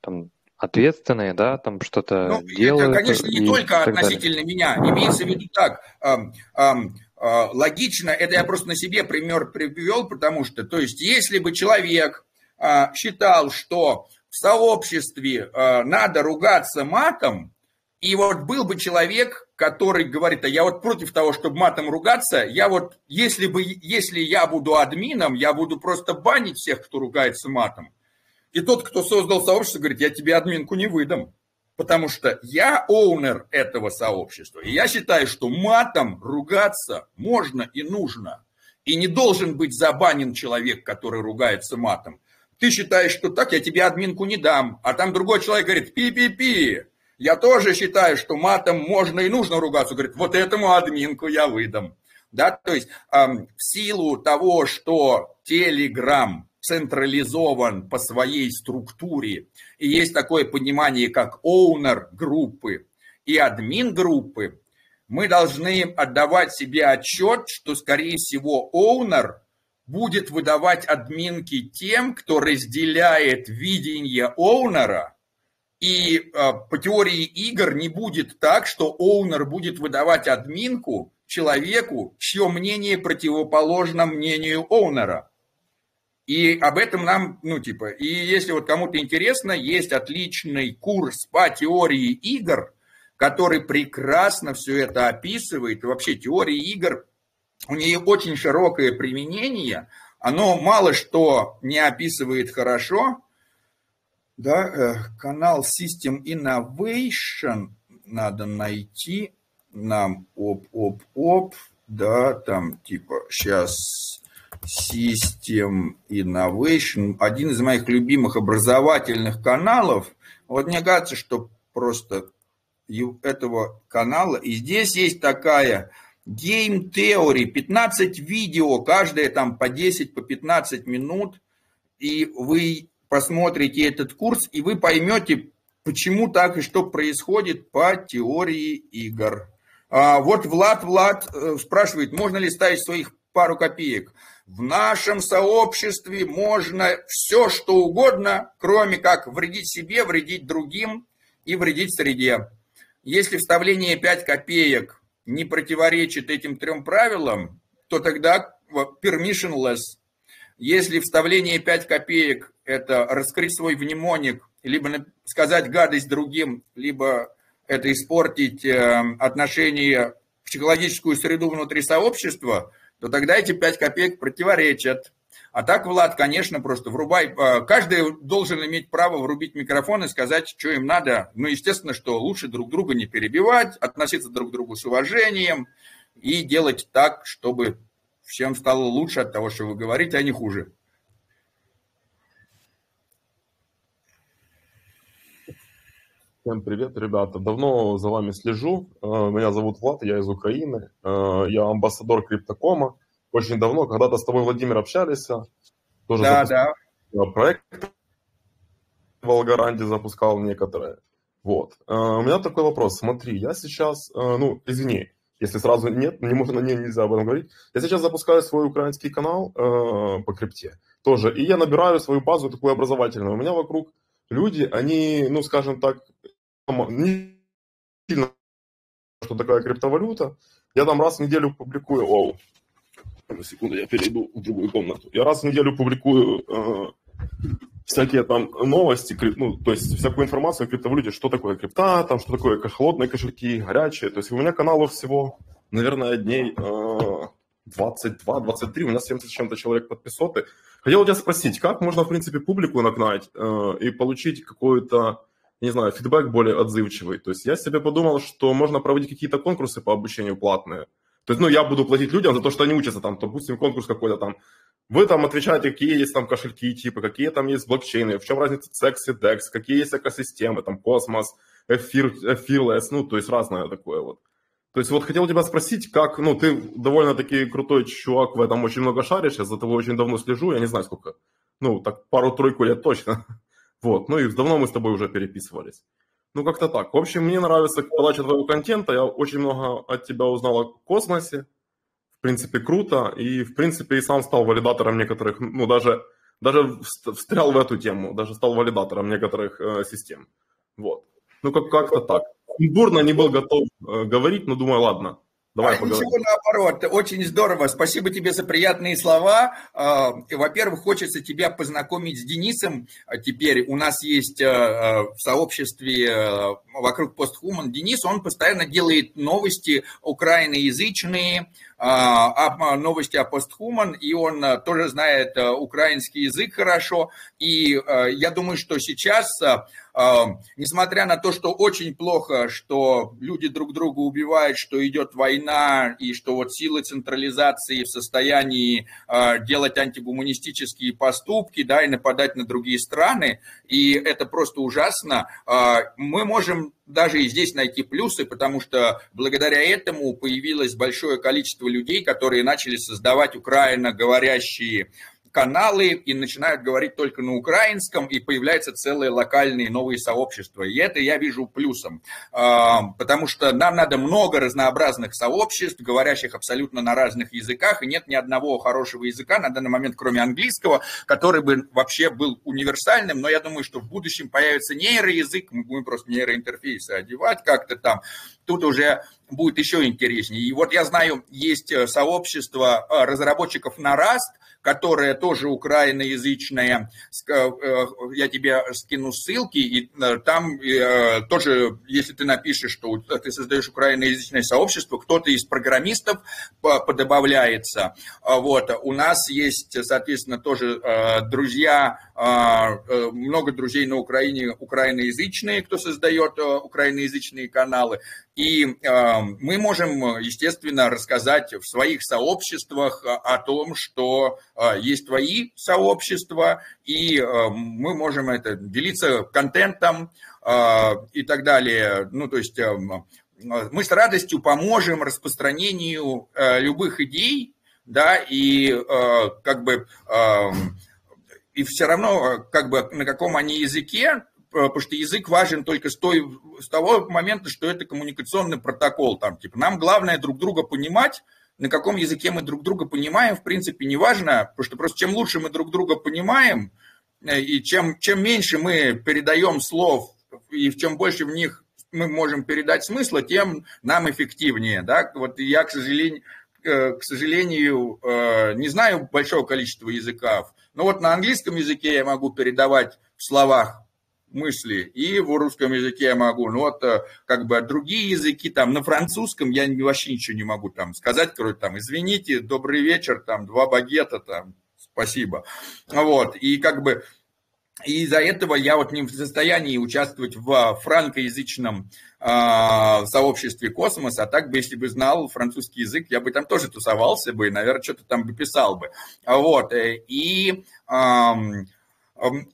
там ответственные, да, там что-то ну, делают. Это, конечно, не только относительно далее. меня. Имеется в виду так, эм, эм, э, логично, это я просто на себе пример привел, потому что, то есть, если бы человек э, считал, что в сообществе э, надо ругаться матом, и вот был бы человек, который говорит, а я вот против того, чтобы матом ругаться, я вот, если бы, если я буду админом, я буду просто банить всех, кто ругается матом. И тот, кто создал сообщество, говорит, я тебе админку не выдам, потому что я оунер этого сообщества. И я считаю, что матом ругаться можно и нужно. И не должен быть забанен человек, который ругается матом. Ты считаешь, что так, я тебе админку не дам. А там другой человек говорит, пи-пи-пи, я тоже считаю, что матом можно и нужно ругаться. Говорит, вот этому админку я выдам. Да, то есть эм, в силу того, что Telegram централизован по своей структуре, и есть такое понимание, как owner группы и админ группы, мы должны отдавать себе отчет, что, скорее всего, owner будет выдавать админки тем, кто разделяет видение оунера – и э, по теории игр не будет так, что оунер будет выдавать админку человеку, чье мнение противоположно мнению оунера. И об этом нам, ну, типа, и если вот кому-то интересно, есть отличный курс по теории игр, который прекрасно все это описывает. Вообще теория игр, у нее очень широкое применение – оно мало что не описывает хорошо. Да, э, канал System Innovation надо найти нам оп-оп-оп, да, там типа сейчас System Innovation, один из моих любимых образовательных каналов. Вот мне кажется, что просто этого канала, и здесь есть такая Game Theory, 15 видео, каждое там по 10, по 15 минут, и вы посмотрите этот курс, и вы поймете, почему так и что происходит по теории игр. А вот Влад Влад э, спрашивает, можно ли ставить своих пару копеек. В нашем сообществе можно все, что угодно, кроме как вредить себе, вредить другим и вредить среде. Если вставление 5 копеек не противоречит этим трем правилам, то тогда permissionless. Если вставление 5 копеек – это раскрыть свой мнемоник, либо сказать гадость другим, либо это испортить э, отношения, психологическую среду внутри сообщества, то тогда эти 5 копеек противоречат. А так, Влад, конечно, просто врубай. Э, каждый должен иметь право врубить микрофон и сказать, что им надо. Ну, естественно, что лучше друг друга не перебивать, относиться друг к другу с уважением и делать так, чтобы всем стало лучше от того, что вы говорите, а не хуже. Всем привет, ребята. Давно за вами слежу. Э, меня зовут Влад, я из Украины. Э, я амбассадор Криптокома. Очень давно, когда-то с тобой, Владимир, общались. Тоже да, да. Проект в Волгаранде запускал некоторые. Вот. Э, у меня такой вопрос. Смотри, я сейчас, ну, извини, если сразу нет, не можно, не, нельзя об этом говорить. Я сейчас запускаю свой украинский канал э, по крипте тоже, и я набираю свою базу такую образовательную. У меня вокруг люди, они, ну, скажем так, не сильно, что такая криптовалюта. Я там раз в неделю публикую, оу, секунду, я перейду в другую комнату. Я раз в неделю публикую э, всякие там новости, ну, то есть всякую информацию о криптовалюте, что такое крипта, там, что такое холодные кошельки, горячие. То есть у меня каналов всего, наверное, дней э, 22-23, у меня 70 чем-то человек подписоты. Хотел тебя спросить, как можно, в принципе, публику нагнать э, и получить какой-то, не знаю, фидбэк более отзывчивый? То есть я себе подумал, что можно проводить какие-то конкурсы по обучению платные. То есть, ну, я буду платить людям за то, что они учатся там, допустим, конкурс какой-то там. Вы там отвечаете, какие есть там кошельки, типа, какие там есть блокчейны, в чем разница CEX и DEX, какие есть экосистемы, там, Космос, Эфир, Эфирлес, ну, то есть разное такое вот. То есть вот хотел тебя спросить, как, ну, ты довольно-таки крутой чувак, в этом очень много шаришь, я за тобой очень давно слежу, я не знаю сколько, ну, так пару-тройку лет точно. [laughs] Вот, ну и давно мы с тобой уже переписывались. Ну, как-то так. В общем, мне нравится подача твоего контента, я очень много от тебя узнал о космосе, в принципе, круто, и, в принципе, и сам стал валидатором некоторых, ну, даже, даже встрял в эту тему, даже стал валидатором некоторых э, систем. Вот. Ну, как- как-то так бурно не был готов э, говорить, но думаю, ладно, Давай а, ничего наоборот, очень здорово. Спасибо тебе за приятные слова. А, во-первых, хочется тебя познакомить с Денисом. А теперь у нас есть э, в сообществе вокруг постхуман Денис, он постоянно делает новости украиноязычные, а, новости о постхуман, и он тоже знает украинский язык хорошо. И я думаю, что сейчас несмотря на то, что очень плохо, что люди друг друга убивают, что идет война, и что вот силы централизации в состоянии а, делать антигуманистические поступки, да, и нападать на другие страны, и это просто ужасно, а, мы можем даже и здесь найти плюсы, потому что благодаря этому появилось большое количество людей, которые начали создавать украино говорящие каналы и начинают говорить только на украинском, и появляются целые локальные новые сообщества. И это я вижу плюсом, а, потому что нам надо много разнообразных сообществ, говорящих абсолютно на разных языках, и нет ни одного хорошего языка на данный момент, кроме английского, который бы вообще был универсальным, но я думаю, что в будущем появится нейроязык, мы будем просто нейроинтерфейсы одевать как-то там. Тут уже будет еще интереснее. И вот я знаю, есть сообщество разработчиков на Rust, которая тоже украиноязычная. Э, я тебе скину ссылки, и э, там э, тоже, если ты напишешь, что ты создаешь украиноязычное сообщество, кто-то из программистов подобавляется. Вот. У нас есть, соответственно, тоже друзья, много друзей на Украине украиноязычные, кто создает украиноязычные каналы. И мы можем, естественно, рассказать в своих сообществах о том, что а, есть твои сообщества, и а, мы можем это делиться контентом а, и так далее. Ну, то есть мы с радостью поможем распространению любых идей, да, и как бы и все равно, как бы на каком они языке, потому что язык важен только с, той, с того момента, что это коммуникационный протокол. Там, типа, нам главное друг друга понимать, на каком языке мы друг друга понимаем, в принципе, не важно, потому что просто чем лучше мы друг друга понимаем, э, и чем, чем меньше мы передаем слов, и чем больше в них мы можем передать смысла, тем нам эффективнее. Да? Вот я, к сожалению, э, к сожалению, э, не знаю большого количества языков, но вот на английском языке я могу передавать в словах мысли, и в русском языке я могу, ну вот э, как бы другие языки, там. На французском я вообще ничего не могу там сказать, кроме там извините, добрый вечер, там два багета, там спасибо, вот, и как бы и из-за этого я вот не в состоянии участвовать в франкоязычном э, сообществе космос, а так бы, если бы знал французский язык, я бы там тоже тусовался бы, наверное, что-то там бы писал бы. Вот, э, и э,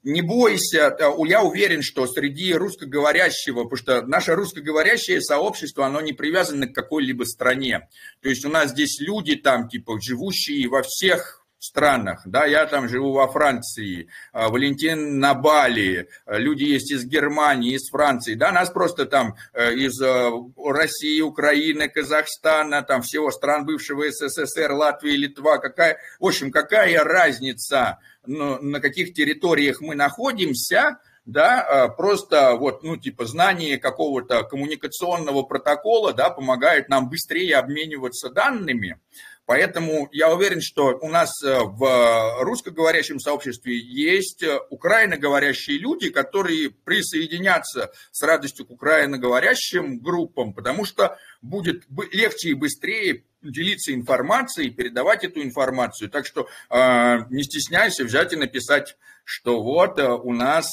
не бойся, я уверен, что среди русскоговорящего, потому что наше русскоговорящее сообщество, оно не привязано к какой-либо стране. То есть у нас здесь люди там, типа, живущие во всех странах, да, я там живу во Франции, а, Валентин на Бали, а, люди есть из Германии, из Франции, да, нас просто там э, из э, России, Украины, Казахстана, там всего стран бывшего СССР, Латвии, Литва, какая, в общем, какая разница, ну, на каких территориях мы находимся, да, а, просто вот, ну, типа, знание какого-то коммуникационного протокола, да, помогает нам быстрее обмениваться данными, Поэтому я уверен, что у нас э, в русскоговорящем сообществе есть э, украиноговорящие люди, которые присоединятся с радостью к украиноговорящим группам, потому что будет легче и быстрее делиться информацией, передавать эту информацию. Так что э, не стесняйся взять и написать, что вот у нас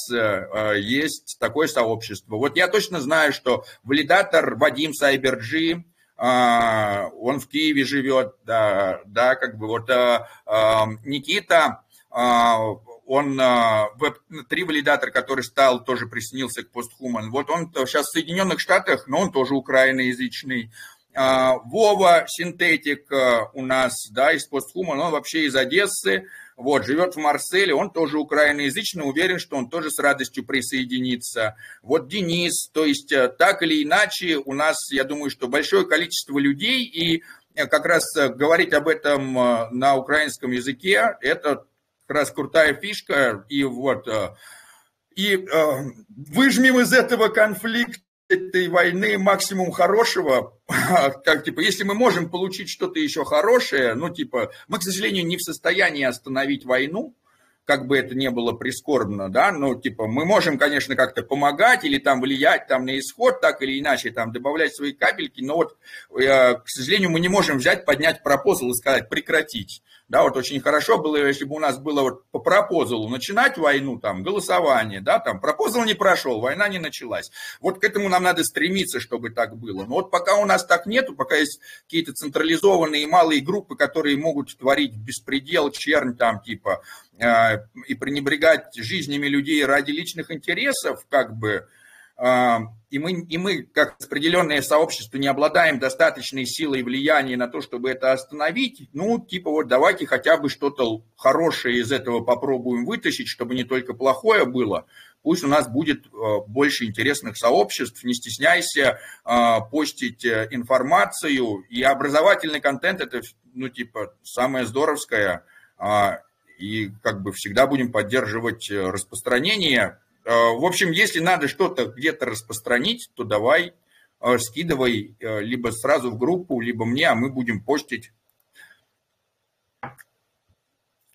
есть такое сообщество. Вот я точно знаю, что валидатор Вадим Сайберджи, он в Киеве живет, да, да как бы вот а, а, Никита, он веб-3 валидатор, который стал, тоже присоединился к постхуман. Вот он сейчас в Соединенных Штатах, но он тоже украиноязычный. Вова синтетик у нас, да, из постхуман, он вообще из Одессы, вот, живет в Марселе, он тоже украиноязычный, уверен, что он тоже с радостью присоединится. Вот Денис, то есть э, так или иначе у нас, я думаю, что большое количество людей, и э, как раз э, говорить об этом на украинском языке, это как раз крутая фишка, и вот, и выжмем из этого конфликта этой войны максимум хорошего, [laughs] как типа, если мы можем получить что-то еще хорошее, ну типа, мы, к сожалению, не в состоянии остановить войну, как бы это ни было прискорбно, да, ну, типа, мы можем, конечно, как-то помогать или там влиять там на исход, так или иначе, там, добавлять свои капельки, но вот, э, к сожалению, мы не можем взять, поднять пропозал и сказать прекратить. Да, вот очень хорошо было, если бы у нас было вот по пропозалу начинать войну, там, голосование, да, там, пропозал не прошел, война не началась. Вот к этому нам надо стремиться, чтобы так было. Но вот пока у нас так нету, пока есть какие-то централизованные малые группы, которые могут творить беспредел, чернь там, типа, и пренебрегать жизнями людей ради личных интересов, как бы, и мы, и мы, как распределенное сообщество, не обладаем достаточной силой и влиянием на то, чтобы это остановить, ну, типа вот давайте хотя бы что-то хорошее из этого попробуем вытащить, чтобы не только плохое было. Пусть у нас будет э, больше интересных сообществ, не стесняйся э, постить э, информацию. И образовательный контент – это, ну, типа, самое здоровское. А, и как бы всегда будем поддерживать распространение Э, в общем, если надо что-то где-то распространить, то давай э, скидывай э, либо сразу в группу, либо мне, а мы будем постить.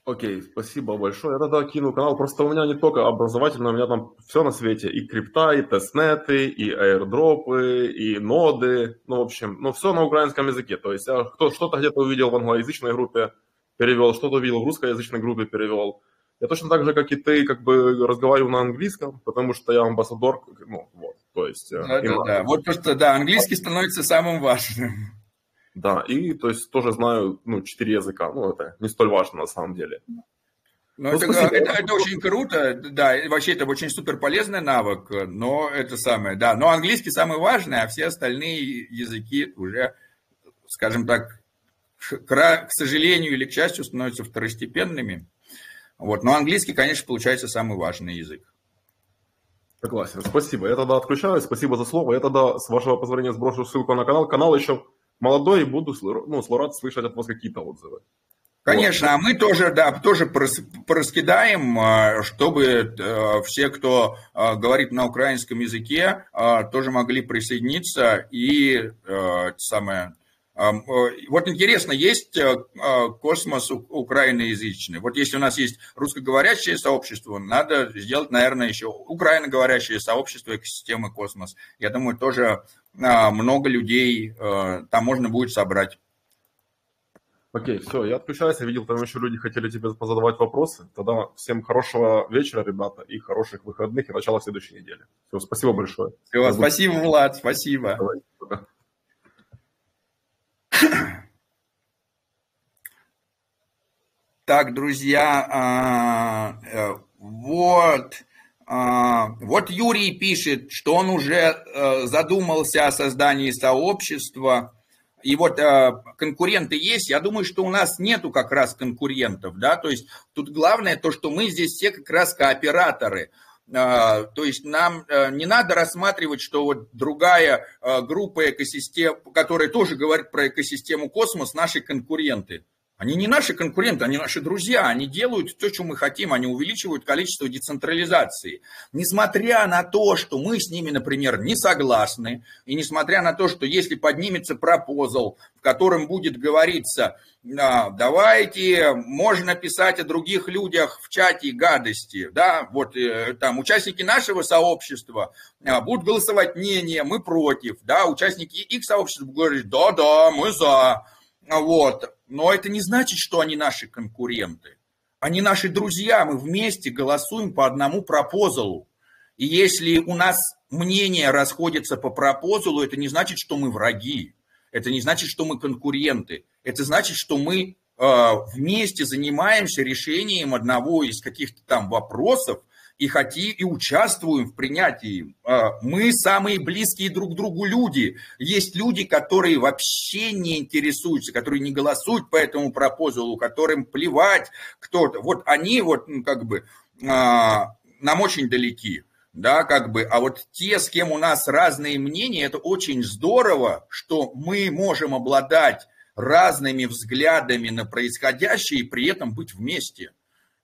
Окей, спасибо большое. Я тогда кину канал. Просто у меня не только образовательно, у меня там все на свете. И крипта, и тестнеты, и аирдропы, и ноды. Ну, в общем, ну, все на украинском языке. То есть я кто, что-то где-то увидел в англоязычной группе, перевел, что-то увидел в русскоязычной группе, перевел. Я точно так же, как и ты, как бы разговариваю на английском, потому что я амбассадор, ну, вот, то есть... Да, да, да. Вот просто, да, английский становится самым важным. Да, и то есть тоже знаю, ну, четыре языка, ну, это не столь важно на самом деле. Ну, ну это, это, это очень круто, да, вообще это очень супер полезный навык, но это самое, да, но английский самый важный, а все остальные языки уже, скажем так, к сожалению или к счастью, становятся второстепенными. Вот. Но английский, конечно, получается самый важный язык. Согласен. Спасибо. Я тогда отключаюсь. Спасибо за слово. Я тогда, с вашего позволения, сброшу ссылку на канал. Канал еще молодой, и буду ну, рад слышать от вас какие-то отзывы. Конечно, вот. а мы тоже, да, тоже пораскидаем, а, чтобы э, все, кто а, говорит на украинском языке, а, тоже могли присоединиться и э, самое вот интересно, есть э, э, космос украиноязычный. Вот если у нас есть русскоговорящее сообщество, надо сделать, наверное, еще украиноговорящее сообщество экосистемы космос. Я думаю, тоже много людей там можно будет собрать. Окей, все, я отключаюсь. Я видел, там еще люди хотели тебе позадавать вопросы. Тогда всем хорошего вечера, ребята, и хороших выходных, и начала следующей недели. Все, спасибо большое. Все, спасибо, Влад, спасибо. Давай, Так, друзья, а, э, вот, а, вот Юрий пишет, что он уже э, задумался о создании сообщества. И вот э, конкуренты есть. Я думаю, что у нас нету как раз конкурентов, да. То есть тут главное то, что мы здесь все как раз кооператоры. А, то есть нам не надо рассматривать, что вот другая группа экосистем, которая тоже говорит про экосистему космос, наши конкуренты. Они не наши конкуренты, они наши друзья, они делают то, что мы хотим, они увеличивают количество децентрализации. Несмотря на то, что мы с ними, например, не согласны, и несмотря на то, что если поднимется пропозал, в котором будет говориться, «А, давайте, можно писать о других людях в чате гадости, да, вот э, там участники нашего сообщества а, будут голосовать не, не, мы против, да, участники их сообщества будут говорить, да, да, мы за, вот, но это не значит, что они наши конкуренты. Они наши друзья, мы вместе голосуем по одному пропозалу. И если у нас мнения расходятся по пропозалу, это не значит, что мы враги. Это не значит, что мы конкуренты. Это значит, что мы э, вместе занимаемся решением одного из каких-то там вопросов, и хотим, и участвуем в принятии. А, мы самые близкие друг другу люди. Есть люди, которые вообще не интересуются, которые не голосуют по этому пропозалу, которым плевать кто-то. Вот они вот ну, как бы а, нам очень далеки да, как бы, а вот те, с кем у нас разные мнения, это очень здорово, что мы можем обладать разными взглядами на происходящее и при этом быть вместе.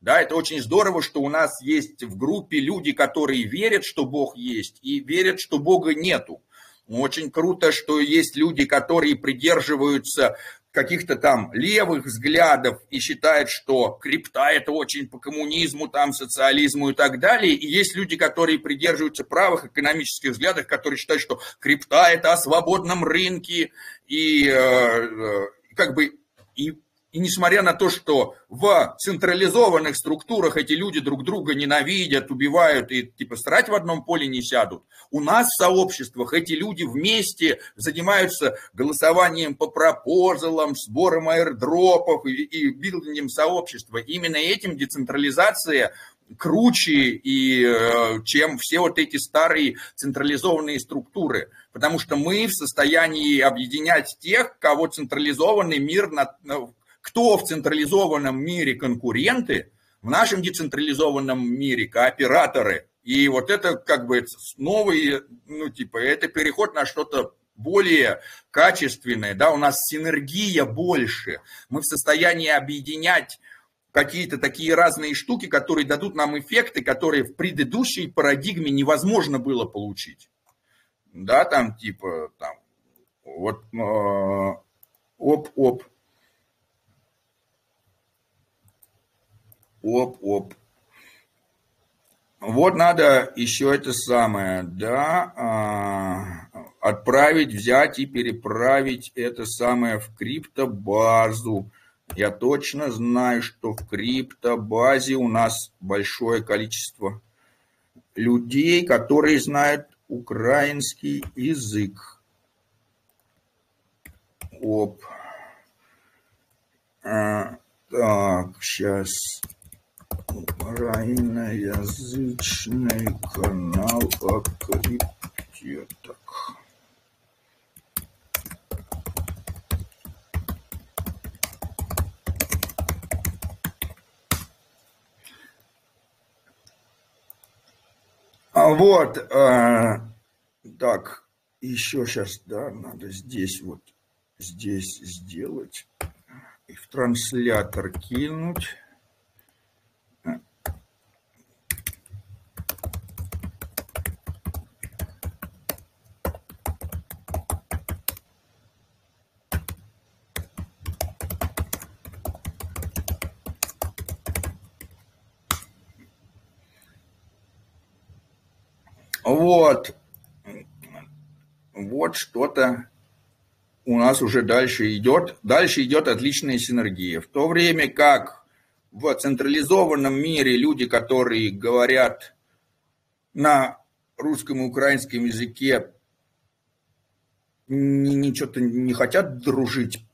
Да, это очень здорово, что у нас есть в группе люди, которые верят, что Бог есть, и верят, что Бога нету. Очень круто, что есть люди, которые придерживаются каких-то там левых взглядов и считают, что крипта это очень по коммунизму, там, социализму и так далее. И есть люди, которые придерживаются правых экономических взглядов, которые считают, что крипта это о свободном рынке и э, э, как бы и и несмотря на то, что в централизованных структурах эти люди друг друга ненавидят, убивают и типа срать в одном поле не сядут, у нас в сообществах эти люди вместе занимаются голосованием по пропозалам, сбором аирдропов и, и билдингом сообщества. Именно этим децентрализация круче, и, э, чем все вот эти старые централизованные структуры. Потому что мы в состоянии объединять тех, кого централизованный мир кто в централизованном мире конкуренты, в нашем децентрализованном мире кооператоры. И вот это как бы новый, ну типа, это переход на что-то более качественное, да, у нас синергия больше. Мы в состоянии объединять какие-то такие разные штуки, которые дадут нам эффекты, которые в предыдущей парадигме невозможно было получить. да, там типа, там, вот, э, оп-оп, оп-оп. Вот надо еще это самое, да, а, отправить, взять и переправить это самое в криптобазу. Я точно знаю, что в криптобазе у нас большое количество людей, которые знают украинский язык. Оп. А, так, сейчас. Украиноязычный канал о крипте. Так. А вот, э, так, еще сейчас, да, надо здесь вот, здесь сделать и в транслятор кинуть. Вот. Вот что-то у нас уже дальше идет. Дальше идет отличная синергия. В то время как в централизованном мире люди, которые говорят на русском и украинском языке, ничего-то не хотят дружить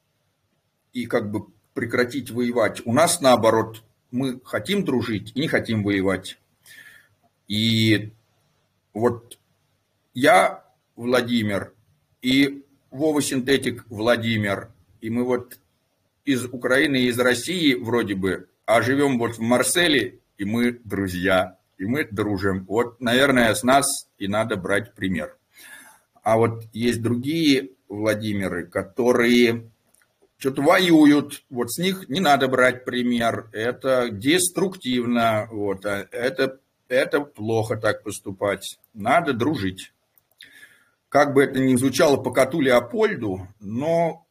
и как бы прекратить воевать. У нас наоборот, мы хотим дружить и не хотим воевать. И вот я Владимир и Вова Синтетик Владимир, и мы вот из Украины и из России вроде бы, а живем вот в Марселе, и мы друзья, и мы дружим. Вот, наверное, с нас и надо брать пример. А вот есть другие Владимиры, которые что-то воюют, вот с них не надо брать пример, это деструктивно, вот, а это это плохо так поступать. Надо дружить. Как бы это ни звучало по коту Леопольду, но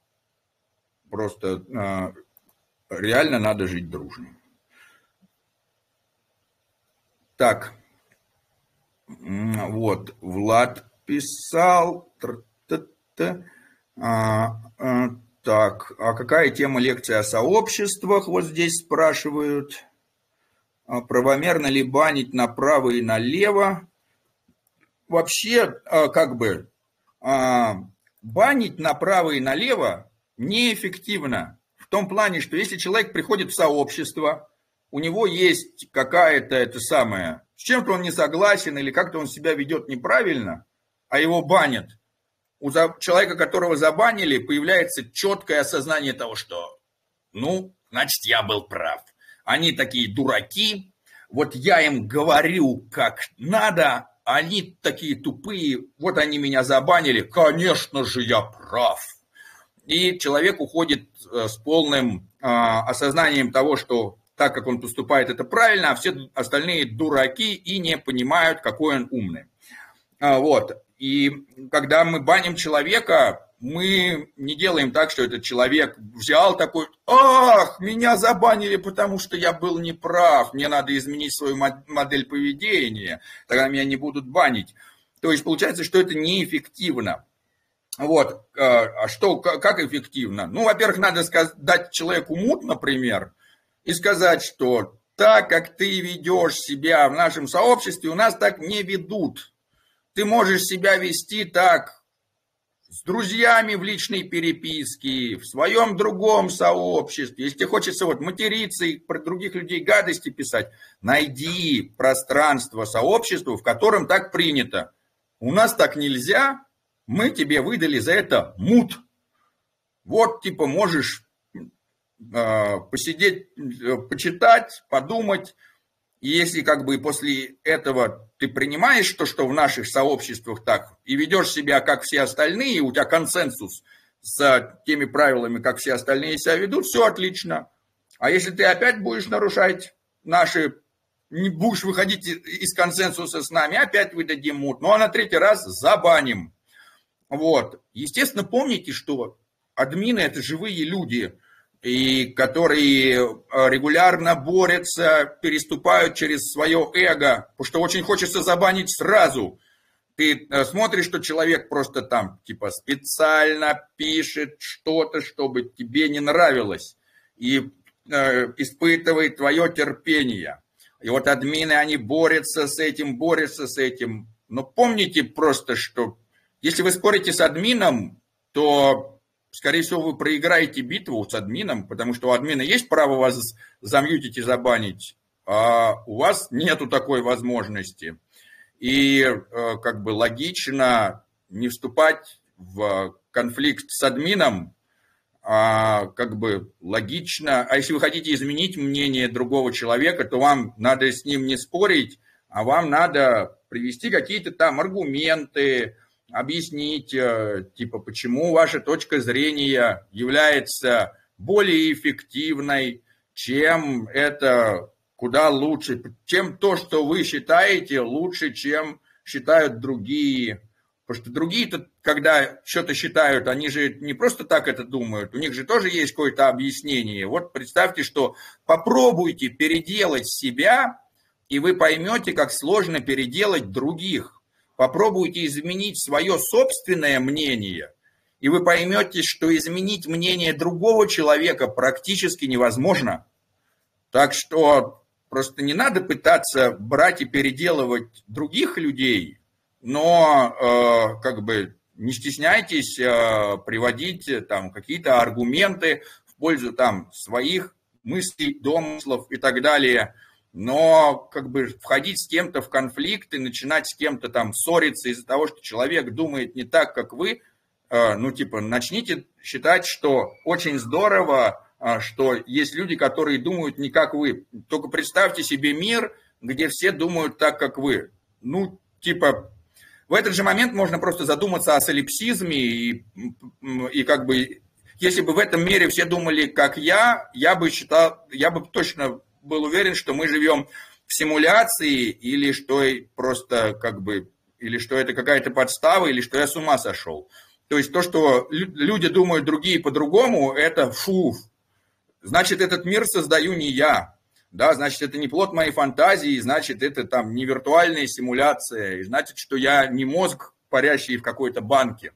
просто э, реально надо жить дружно. Так, вот, Влад писал. А, а, так, а какая тема лекции о сообществах? Вот здесь спрашивают. А, правомерно ли банить направо и налево. Вообще, а, как бы, а, банить направо и налево неэффективно. В том плане, что если человек приходит в сообщество, у него есть какая-то это самое, с чем-то он не согласен или как-то он себя ведет неправильно, а его банят, у человека, которого забанили, появляется четкое осознание того, что, ну, значит, я был прав. Они такие дураки, вот я им говорю, как надо, они такие тупые, вот они меня забанили, конечно же я прав. И человек уходит э, с полным а, осознанием того, что так как он поступает, это правильно, а все остальные дураки и не понимают, какой он умный. А, вот. И когда мы баним человека, мы не делаем так, что этот человек взял такой, ах, меня забанили, потому что я был неправ, мне надо изменить свою модель поведения, тогда меня не будут банить. То есть получается, что это неэффективно. Вот, а, а что, как эффективно? Ну, во-первых, надо сказать, дать человеку мут, например, и сказать, что так, как ты ведешь себя в нашем сообществе, у нас так не ведут. Ты можешь себя вести так, с друзьями в личной переписке, в своем другом сообществе. Если тебе хочется вот материться и про других людей гадости писать, найди пространство сообщества, в котором так принято. У нас так нельзя, мы тебе выдали за это мут. Вот, типа, можешь э, посидеть, э, почитать, подумать, и если как бы после этого ты принимаешь то, что в наших сообществах так, и ведешь себя как все остальные, у тебя консенсус с теми правилами, как все остальные себя ведут, все отлично. А если ты опять будешь нарушать наши, не будешь выходить из консенсуса с нами, опять выдадим мут. Ну а на третий раз забаним. Вот. Естественно, помните, что админы – это живые люди, и которые э, регулярно борются, переступают через свое эго, потому что очень хочется забанить сразу. Ты э, смотришь, что человек просто там типа специально пишет что-то, чтобы тебе не нравилось, и э, испытывает твое терпение. И вот админы, они борются с этим, борются с этим. Но помните просто, что если вы спорите с админом, то, скорее всего, вы проиграете битву с админом, потому что у админа есть право вас замьютить и забанить, а у вас нету такой возможности. И э, как бы логично не вступать в конфликт с админом, а, как бы логично. А если вы хотите изменить мнение другого человека, то вам надо с ним не спорить, а вам надо привести какие-то там аргументы, объяснить, э, типа, почему ваша точка зрения является более эффективной, чем это куда лучше, чем то, что вы считаете, лучше, чем считают другие. Потому что другие-то, когда что-то считают, они же не просто так это думают, у них же тоже есть какое-то объяснение. Вот представьте, что попробуйте переделать себя, и вы поймете, как сложно переделать других. Попробуйте изменить свое собственное мнение, и вы поймете, что изменить мнение другого человека практически невозможно. Так что просто не надо пытаться брать и переделывать других людей – но э, как бы не стесняйтесь э, приводить э, там какие-то аргументы в пользу там своих мыслей, домыслов и так далее. Но как бы входить с кем-то в конфликт и начинать с кем-то там ссориться из-за того, что человек думает не так, как вы, ну типа начните считать, что очень здорово, что есть люди, которые думают не как вы. Только представьте себе мир, где все думают так, как вы. Ну, типа, в этот же момент можно просто задуматься о солипсизме и, и как бы, если бы в этом мире все думали, как я, я бы считал, я бы точно был уверен, что мы живем в симуляции или что просто как бы, или что это какая-то подстава, или что я с ума сошел. То есть то, что люди думают другие по-другому, это фу. Значит, этот мир создаю не я да, значит, это не плод моей фантазии, значит, это там не виртуальная симуляция, и значит, что я не мозг, парящий в какой-то банке.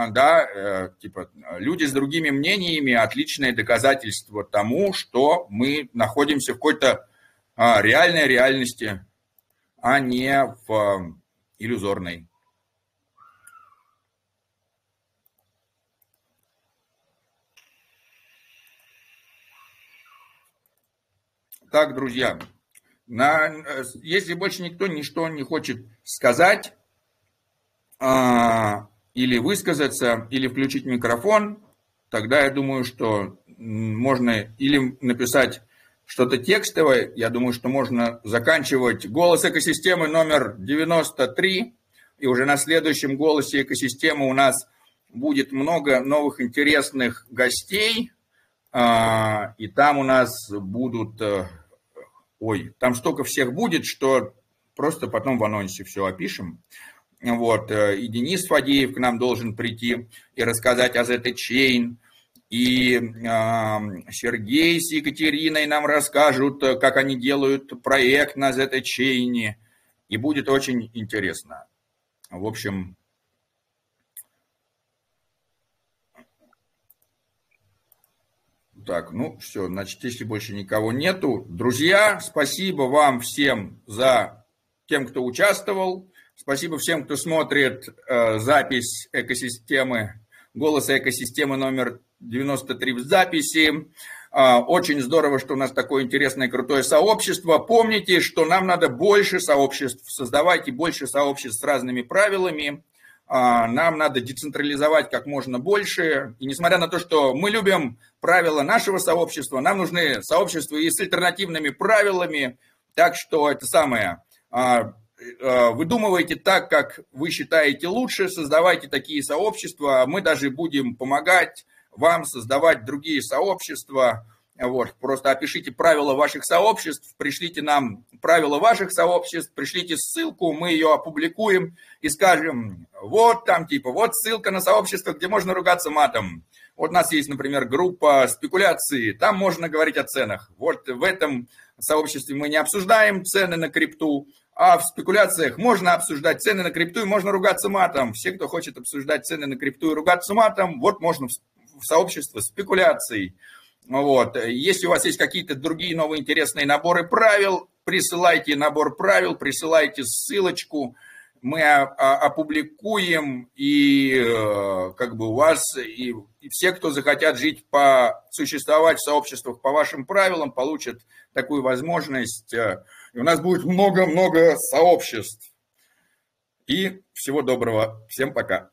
А, да, э, типа, люди с другими мнениями – отличное доказательство тому, что мы находимся в какой-то а, реальной реальности, а не в а, иллюзорной. Так, друзья, на, если больше никто ничто не хочет сказать или высказаться, или включить микрофон, тогда я думаю, что можно или написать что-то текстовое, я думаю, что можно заканчивать голос экосистемы номер 93, и уже на следующем голосе экосистемы у нас будет много новых интересных гостей, а, и там у нас будут, э, ой, там столько всех будет, что просто потом в анонсе все опишем. Вот, э, и Денис Фадеев к нам должен прийти и рассказать о Chain, и э, Сергей с Екатериной нам расскажут, э, как они делают проект на Chain, и будет очень интересно. В общем, Так, ну все, значит, если больше никого нету. Друзья, спасибо вам всем за тем, кто участвовал. Спасибо всем, кто смотрит э, запись экосистемы, голоса экосистемы номер 93 в записи. Э, очень здорово, что у нас такое интересное, крутое сообщество. Помните, что нам надо больше сообществ, создавайте больше сообществ с разными правилами. А, нам надо децентрализовать как можно больше. И несмотря на то, что мы любим правила нашего сообщества, нам нужны сообщества и с альтернативными правилами. Так что это самое, а, выдумывайте так, как вы считаете лучше, создавайте такие сообщества. Мы даже будем помогать вам создавать другие сообщества. Вот, просто опишите правила ваших сообществ, пришлите нам правила ваших сообществ, пришлите ссылку, мы ее опубликуем и скажем, вот там типа, вот ссылка на сообщество, где можно ругаться матом. Вот у нас есть, например, группа спекуляции, там можно говорить о ценах. Вот в этом сообществе мы не обсуждаем цены на крипту, а в спекуляциях можно обсуждать цены на крипту и можно ругаться матом. Все, кто хочет обсуждать цены на крипту и ругаться матом, вот можно в сообщество спекуляций. Вот. Если у вас есть какие-то другие новые интересные наборы правил, присылайте набор правил, присылайте ссылочку, мы опубликуем, и э, как бы у вас, и, и все, кто захотят жить по, существовать в сообществах по вашим правилам, получат такую возможность. Э, и у нас будет много-много сообществ. И всего доброго. Всем пока.